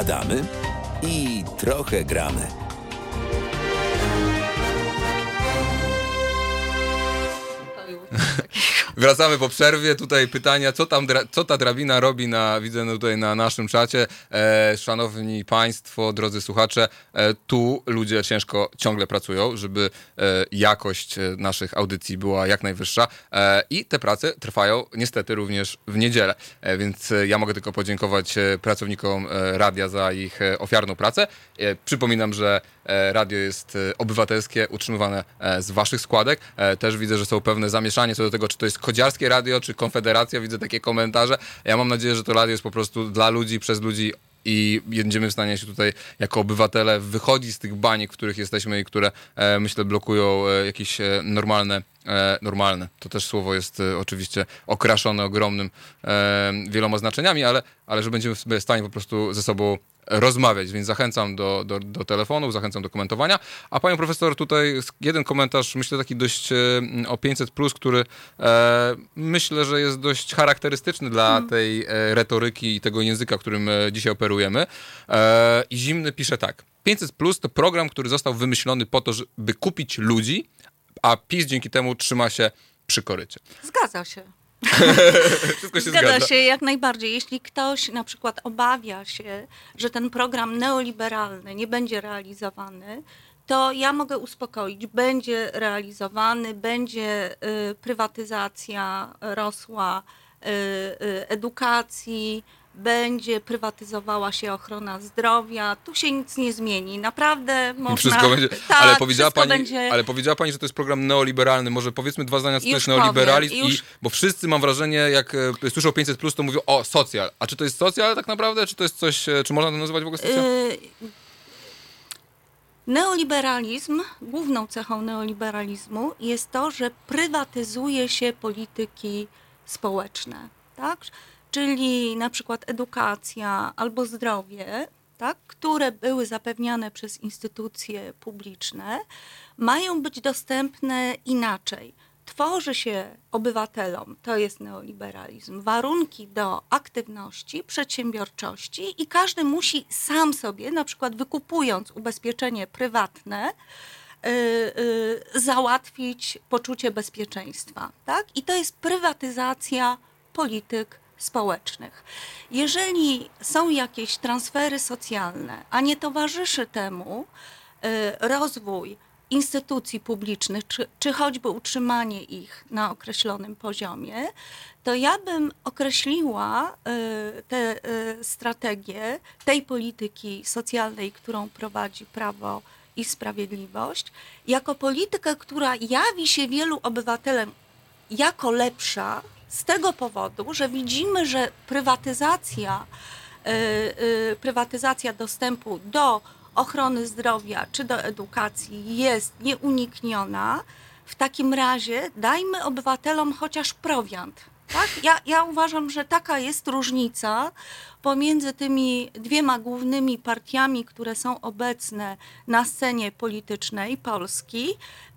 gadamy i trochę gramy. Wracamy po przerwie. Tutaj pytania, co tam, co ta drabina robi na, widzę no tutaj na naszym czacie. E, szanowni Państwo, drodzy słuchacze, e, tu ludzie ciężko ciągle pracują, żeby e, jakość e, naszych audycji była jak najwyższa e, i te prace trwają niestety również w niedzielę. E, więc ja mogę tylko podziękować pracownikom radia za ich ofiarną pracę. Przypominam, że radio jest obywatelskie, utrzymywane z waszych składek. Też widzę, że są pewne zamieszanie co do tego, czy to jest kodziarskie radio, czy konfederacja. Widzę takie komentarze. Ja mam nadzieję, że to radio jest po prostu dla ludzi, przez ludzi i będziemy w stanie się tutaj jako obywatele wychodzić z tych baniek, w których jesteśmy i które e, myślę blokują e, jakieś e, normalne e, normalne. To też słowo jest e, oczywiście okraszone ogromnym e, wieloma znaczeniami, ale, ale że będziemy w stanie po prostu ze sobą rozmawiać, więc zachęcam do, do, do telefonów, zachęcam do komentowania. A panią profesor, tutaj jeden komentarz, myślę taki dość e, o 500, który e, myślę, że jest dość charakterystyczny dla tej e, retoryki i tego języka, którym e, dzisiaj operujemy. E, I Zimny pisze tak. 500 to program, który został wymyślony po to, żeby kupić ludzi, a PiS dzięki temu trzyma się przy korycie. Zgadza się. *laughs* Wszystko się Zgadza zgadza. się jak najbardziej. Jeśli ktoś na przykład obawia się, że ten program neoliberalny nie będzie realizowany, to ja mogę uspokoić, będzie realizowany, będzie y, prywatyzacja rosła y, y, edukacji, będzie prywatyzowała się ochrona zdrowia. Tu się nic nie zmieni. Naprawdę można... Wszystko będzie, Tak, ale, powiedziała pani, będzie... ale powiedziała pani, że to jest program neoliberalny. Może powiedzmy dwa zdania, co to Już jest neoliberalizm. powiem, I, już- bo wszyscy, mam wrażenie, jak e, słyszą 500+, to mówią, o, socjal. A czy to jest socjal tak naprawdę? Czy to jest coś, e, czy można to nazywać w ogóle socjal? Y, Neoliberalizm, główną cechą neoliberalizmu jest to, że prywatyzuje się polityki społeczne, tak? Czyli na przykład edukacja albo zdrowie, tak? które były zapewniane przez instytucje publiczne, mają być dostępne inaczej. Tworzy się obywatelom, to jest neoliberalizm, warunki do aktywności, przedsiębiorczości i każdy musi sam sobie, na przykład wykupując ubezpieczenie prywatne, y, y, załatwić poczucie bezpieczeństwa. Tak? I to jest prywatyzacja polityk społecznych. Jeżeli są jakieś transfery socjalne, a nie towarzyszy temu y, rozwój instytucji publicznych, czy, czy choćby utrzymanie ich na określonym poziomie, to ja bym określiła y, tę y, strategię tej polityki socjalnej, którą prowadzi Prawo i Sprawiedliwość, jako politykę, która jawi się wielu obywatelom jako lepsza z tego powodu, że widzimy, że prywatyzacja, y, y, prywatyzacja dostępu do ochrony zdrowia czy do edukacji jest nieunikniona. W takim razie dajmy obywatelom chociaż prowiant. Tak? Ja, ja uważam, że taka jest różnica pomiędzy tymi dwiema głównymi partiami, które są obecne na scenie politycznej Polski,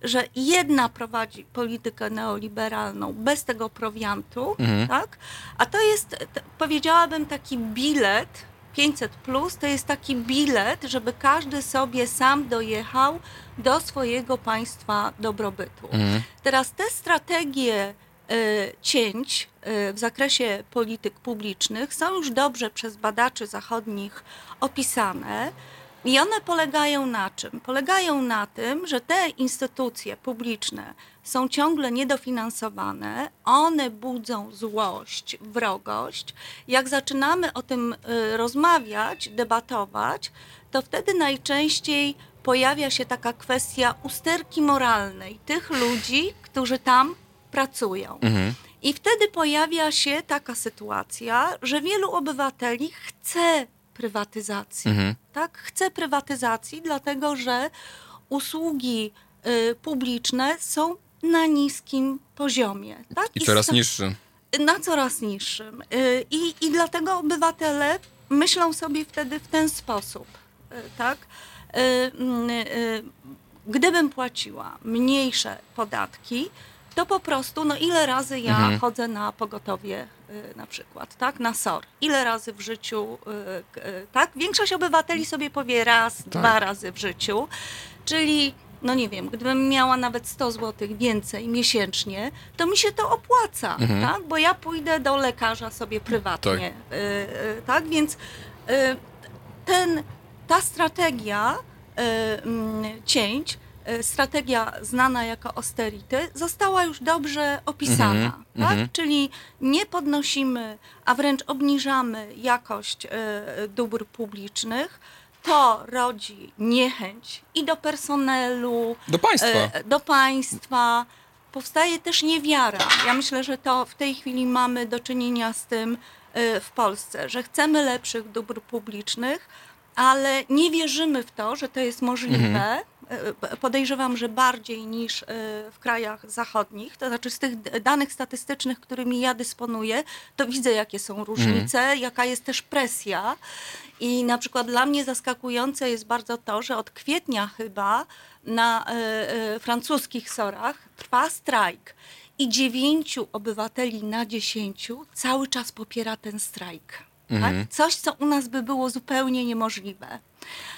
że jedna prowadzi politykę neoliberalną bez tego prowiantu, Mhm. tak? a to jest, powiedziałabym, taki bilet 500 plus to jest taki bilet, żeby każdy sobie sam dojechał do swojego państwa dobrobytu. Mhm. Teraz te strategie cięć y, w zakresie polityk publicznych są już dobrze przez badaczy zachodnich opisane. I one polegają na czym? Polegają na tym, że te instytucje publiczne są ciągle niedofinansowane, one budzą złość, wrogość. Jak zaczynamy o tym y, rozmawiać, debatować, to wtedy najczęściej pojawia się taka kwestia usterki moralnej tych ludzi, którzy tam pracują. Mhm. I wtedy pojawia się taka sytuacja, że wielu obywateli chce prywatyzacji. Mhm. Tak? Chce prywatyzacji, dlatego że usługi y, publiczne są na niskim poziomie. Tak? I coraz są- niższy. na coraz niższym. Y, I, I dlatego obywatele myślą sobie wtedy w ten sposób, y, tak? Y, mm, y, Gdybym płaciła mniejsze podatki, to po prostu, no ile razy ja Mhm. chodzę na pogotowie y, na przykład, tak? Na SOR. Ile razy w życiu, y, y, tak? Większość obywateli sobie powie raz, dwa razy w życiu. Czyli no nie wiem, gdybym miała nawet 100 zł więcej miesięcznie, to mi się to opłaca, Mhm. tak? Bo ja pójdę do lekarza sobie prywatnie, y, tak? Więc ten, ta strategia mm, cięć, strategia znana jako austerity, została już dobrze opisana. Mhm, Tak? mhm. Czyli nie podnosimy, a wręcz obniżamy jakość y, dóbr publicznych. To rodzi niechęć i do personelu, Do państwa. e, do państwa. Powstaje też niewiara. Ja myślę, że to w tej chwili mamy do czynienia z tym e, w Polsce, że chcemy lepszych dóbr publicznych, ale nie wierzymy w to, że to jest możliwe. Mhm. E, Podejrzewam, że bardziej niż e, w krajach zachodnich. To znaczy z tych danych statystycznych, którymi ja dysponuję, to widzę, jakie są różnice, jaka jest też presja. I na przykład dla mnie zaskakujące jest bardzo to, że od kwietnia chyba na e, e, francuskich sorach trwa strajk i dziewięciu obywateli na dziesięciu cały czas popiera ten strajk. Mhm. Tak? Coś, co u nas by było zupełnie niemożliwe.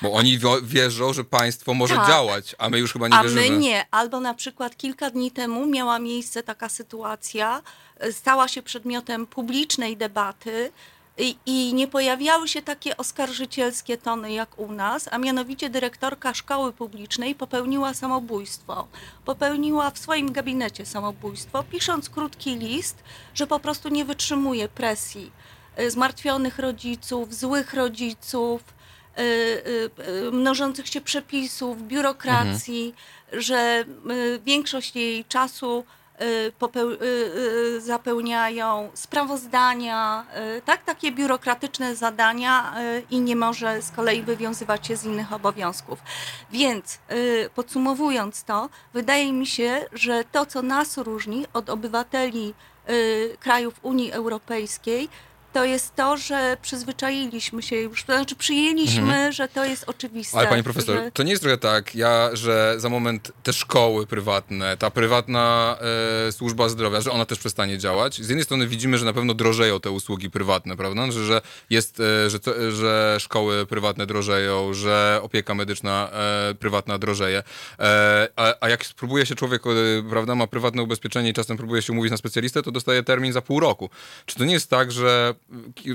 Bo oni wierzą, że państwo może Tak. działać, a my już chyba nie A wierzymy. my nie. Albo na przykład kilka dni temu miała miejsce taka sytuacja, e, stała się przedmiotem publicznej debaty i, i nie pojawiały się takie oskarżycielskie tony jak u nas, a mianowicie dyrektorka szkoły publicznej popełniła samobójstwo. Popełniła w swoim gabinecie samobójstwo, pisząc krótki list, że po prostu nie wytrzymuje presji zmartwionych rodziców, złych rodziców, y, y, y, mnożących się przepisów, biurokracji, że y, większość jej czasu y, y, y, zapełniają sprawozdania, y, tak, takie biurokratyczne zadania y, i nie może z kolei wywiązywać się z innych obowiązków. Więc y, podsumowując to, wydaje mi się, że to, co nas różni od obywateli y, krajów Unii Europejskiej, to jest to, że przyzwyczailiśmy się już, to znaczy przyjęliśmy, Mhm. że to jest oczywiste. Ale pani profesor, że... to nie jest trochę tak, ja, że za moment te szkoły prywatne, ta prywatna e, służba zdrowia, że ona też przestanie działać. Z jednej strony widzimy, że na pewno drożeją te usługi prywatne, prawda? Że, że jest, e, że, co- że szkoły prywatne drożeją, że opieka medyczna e, prywatna drożeje. E, a, a jak spróbuje się człowiek, e, prawda, ma prywatne ubezpieczenie i czasem próbuje się umówić na specjalistę, to dostaje termin za pół roku. Czy to nie jest tak, że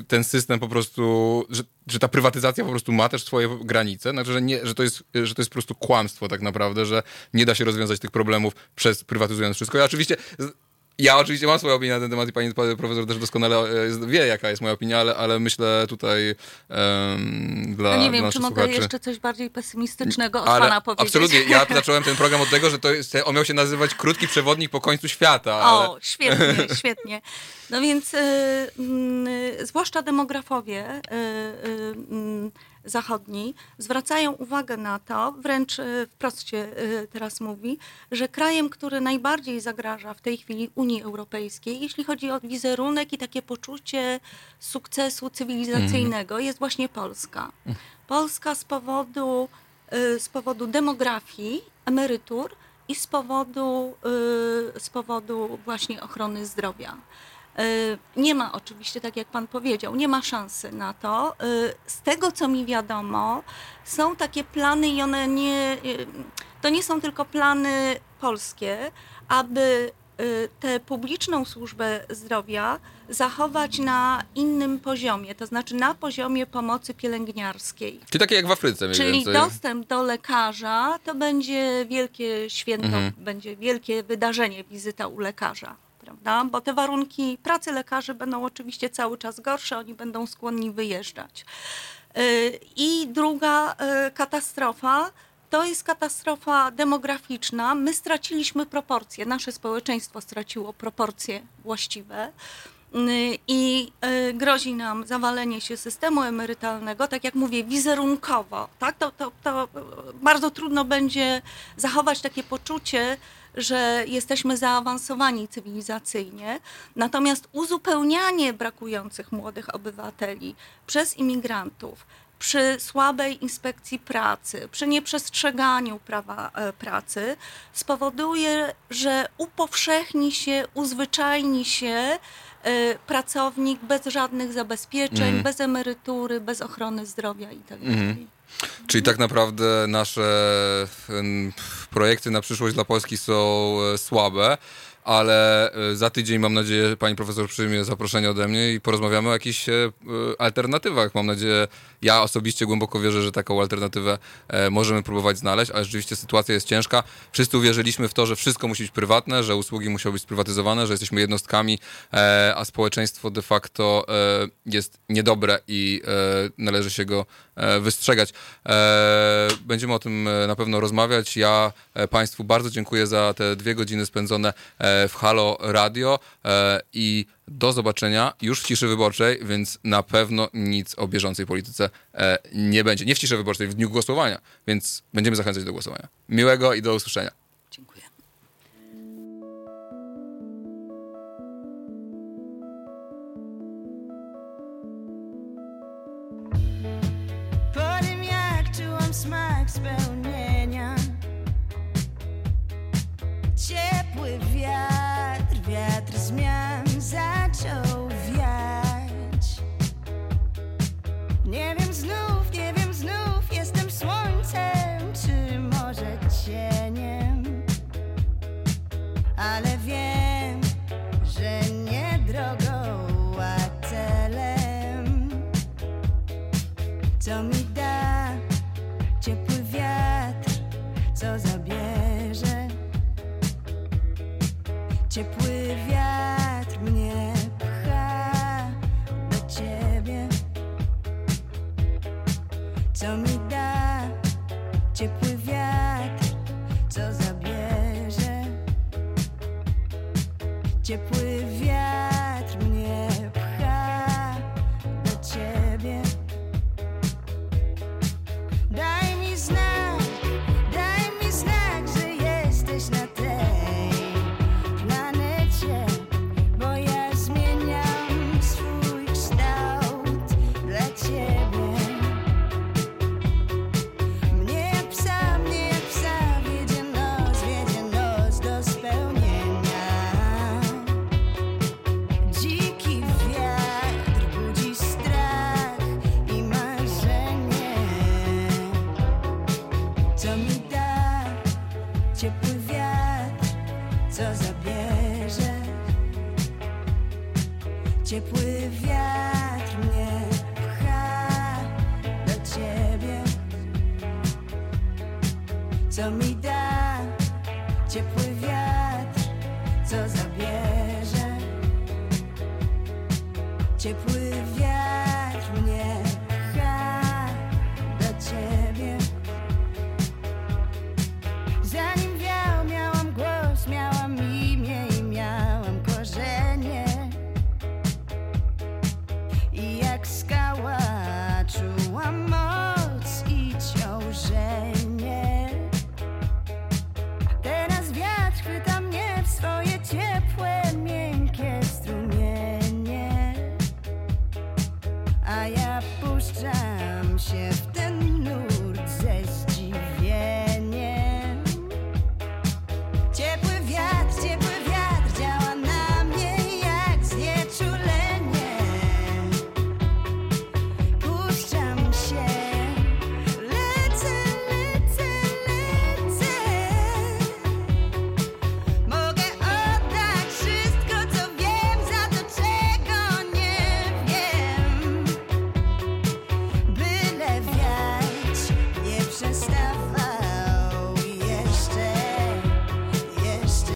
ten system po prostu, że, że ta prywatyzacja po prostu ma też swoje granice, znaczy, że, nie, że, to jest, że to jest po prostu kłamstwo tak naprawdę, że nie da się rozwiązać tych problemów przez prywatyzując wszystko. Ja oczywiście ja oczywiście mam swoją opinię na ten temat i pani profesor też doskonale e, wie, jaka jest moja opinia, ale, ale myślę tutaj em, dla, No nie wiem, czy mogę słuchaczy. jeszcze coś bardziej pesymistycznego od Ale pana powiedzieć. absolutnie, ja *laughs* zacząłem ten program od tego, że to jest, on miał się nazywać Krótki Przewodnik po końcu świata. Ale... O, świetnie, *laughs* świetnie. No więc y, mm, y, zwłaszcza demografowie y, y, mm, zachodni zwracają uwagę na to, wręcz y, wprost się y, teraz mówi, że krajem, który najbardziej zagraża w tej chwili Unii Europejskiej, jeśli chodzi o wizerunek i takie poczucie sukcesu cywilizacyjnego, jest właśnie Polska. Polska z powodu, y, z powodu demografii, emerytur i z powodu, z powodu właśnie ochrony zdrowia. Y, Nie ma oczywiście, tak jak Pan powiedział, nie ma szansy na to. Y, Z tego, co mi wiadomo, są takie plany i one nie, y, to nie są tylko plany polskie, aby tę publiczną służbę zdrowia zachować na innym poziomie, to znaczy na poziomie pomocy pielęgniarskiej. Czyli takie jak w Afryce Czyli dostęp do lekarza to będzie wielkie święto, Mhm. będzie wielkie wydarzenie, wizyta u lekarza. Prawda? Bo te warunki pracy lekarzy będą oczywiście cały czas gorsze, oni będą skłonni wyjeżdżać. Y, I druga y, katastrofa to jest katastrofa demograficzna. My straciliśmy proporcje, nasze społeczeństwo straciło proporcje właściwe. Y, I grozi nam zawalenie się systemu emerytalnego, tak jak mówię, wizerunkowo. Tak? To, to, to bardzo trudno będzie zachować takie poczucie, że jesteśmy zaawansowani cywilizacyjnie. Natomiast uzupełnianie brakujących młodych obywateli przez imigrantów, przy słabej inspekcji pracy, przy nieprzestrzeganiu prawa e, pracy spowoduje, że upowszechni się, uzwyczajni się e, pracownik bez żadnych zabezpieczeń, Mhm. bez emerytury, bez ochrony zdrowia itd. Mhm. Czyli tak naprawdę nasze projekty na przyszłość dla Polski są e, słabe, ale e, za tydzień mam nadzieję pani profesor przyjmie zaproszenie ode mnie i porozmawiamy o jakichś e, e, alternatywach. Mam nadzieję, ja osobiście głęboko wierzę, że taką alternatywę e, możemy próbować znaleźć, ale rzeczywiście sytuacja jest ciężka. Wszyscy uwierzyliśmy w to, że wszystko musi być prywatne, że usługi muszą być sprywatyzowane, że jesteśmy jednostkami, e, a społeczeństwo de facto jest niedobre i należy się go wystrzegać. Będziemy o tym na pewno rozmawiać. Ja Państwu bardzo dziękuję za te dwie godziny spędzone w Halo Radio e, i do zobaczenia już w ciszy wyborczej, więc na pewno nic o bieżącej polityce e, nie będzie. Nie w ciszy wyborczej, w dniu głosowania, więc będziemy zachęcać do głosowania. Miłego i do usłyszenia. Po tym zmian zaczął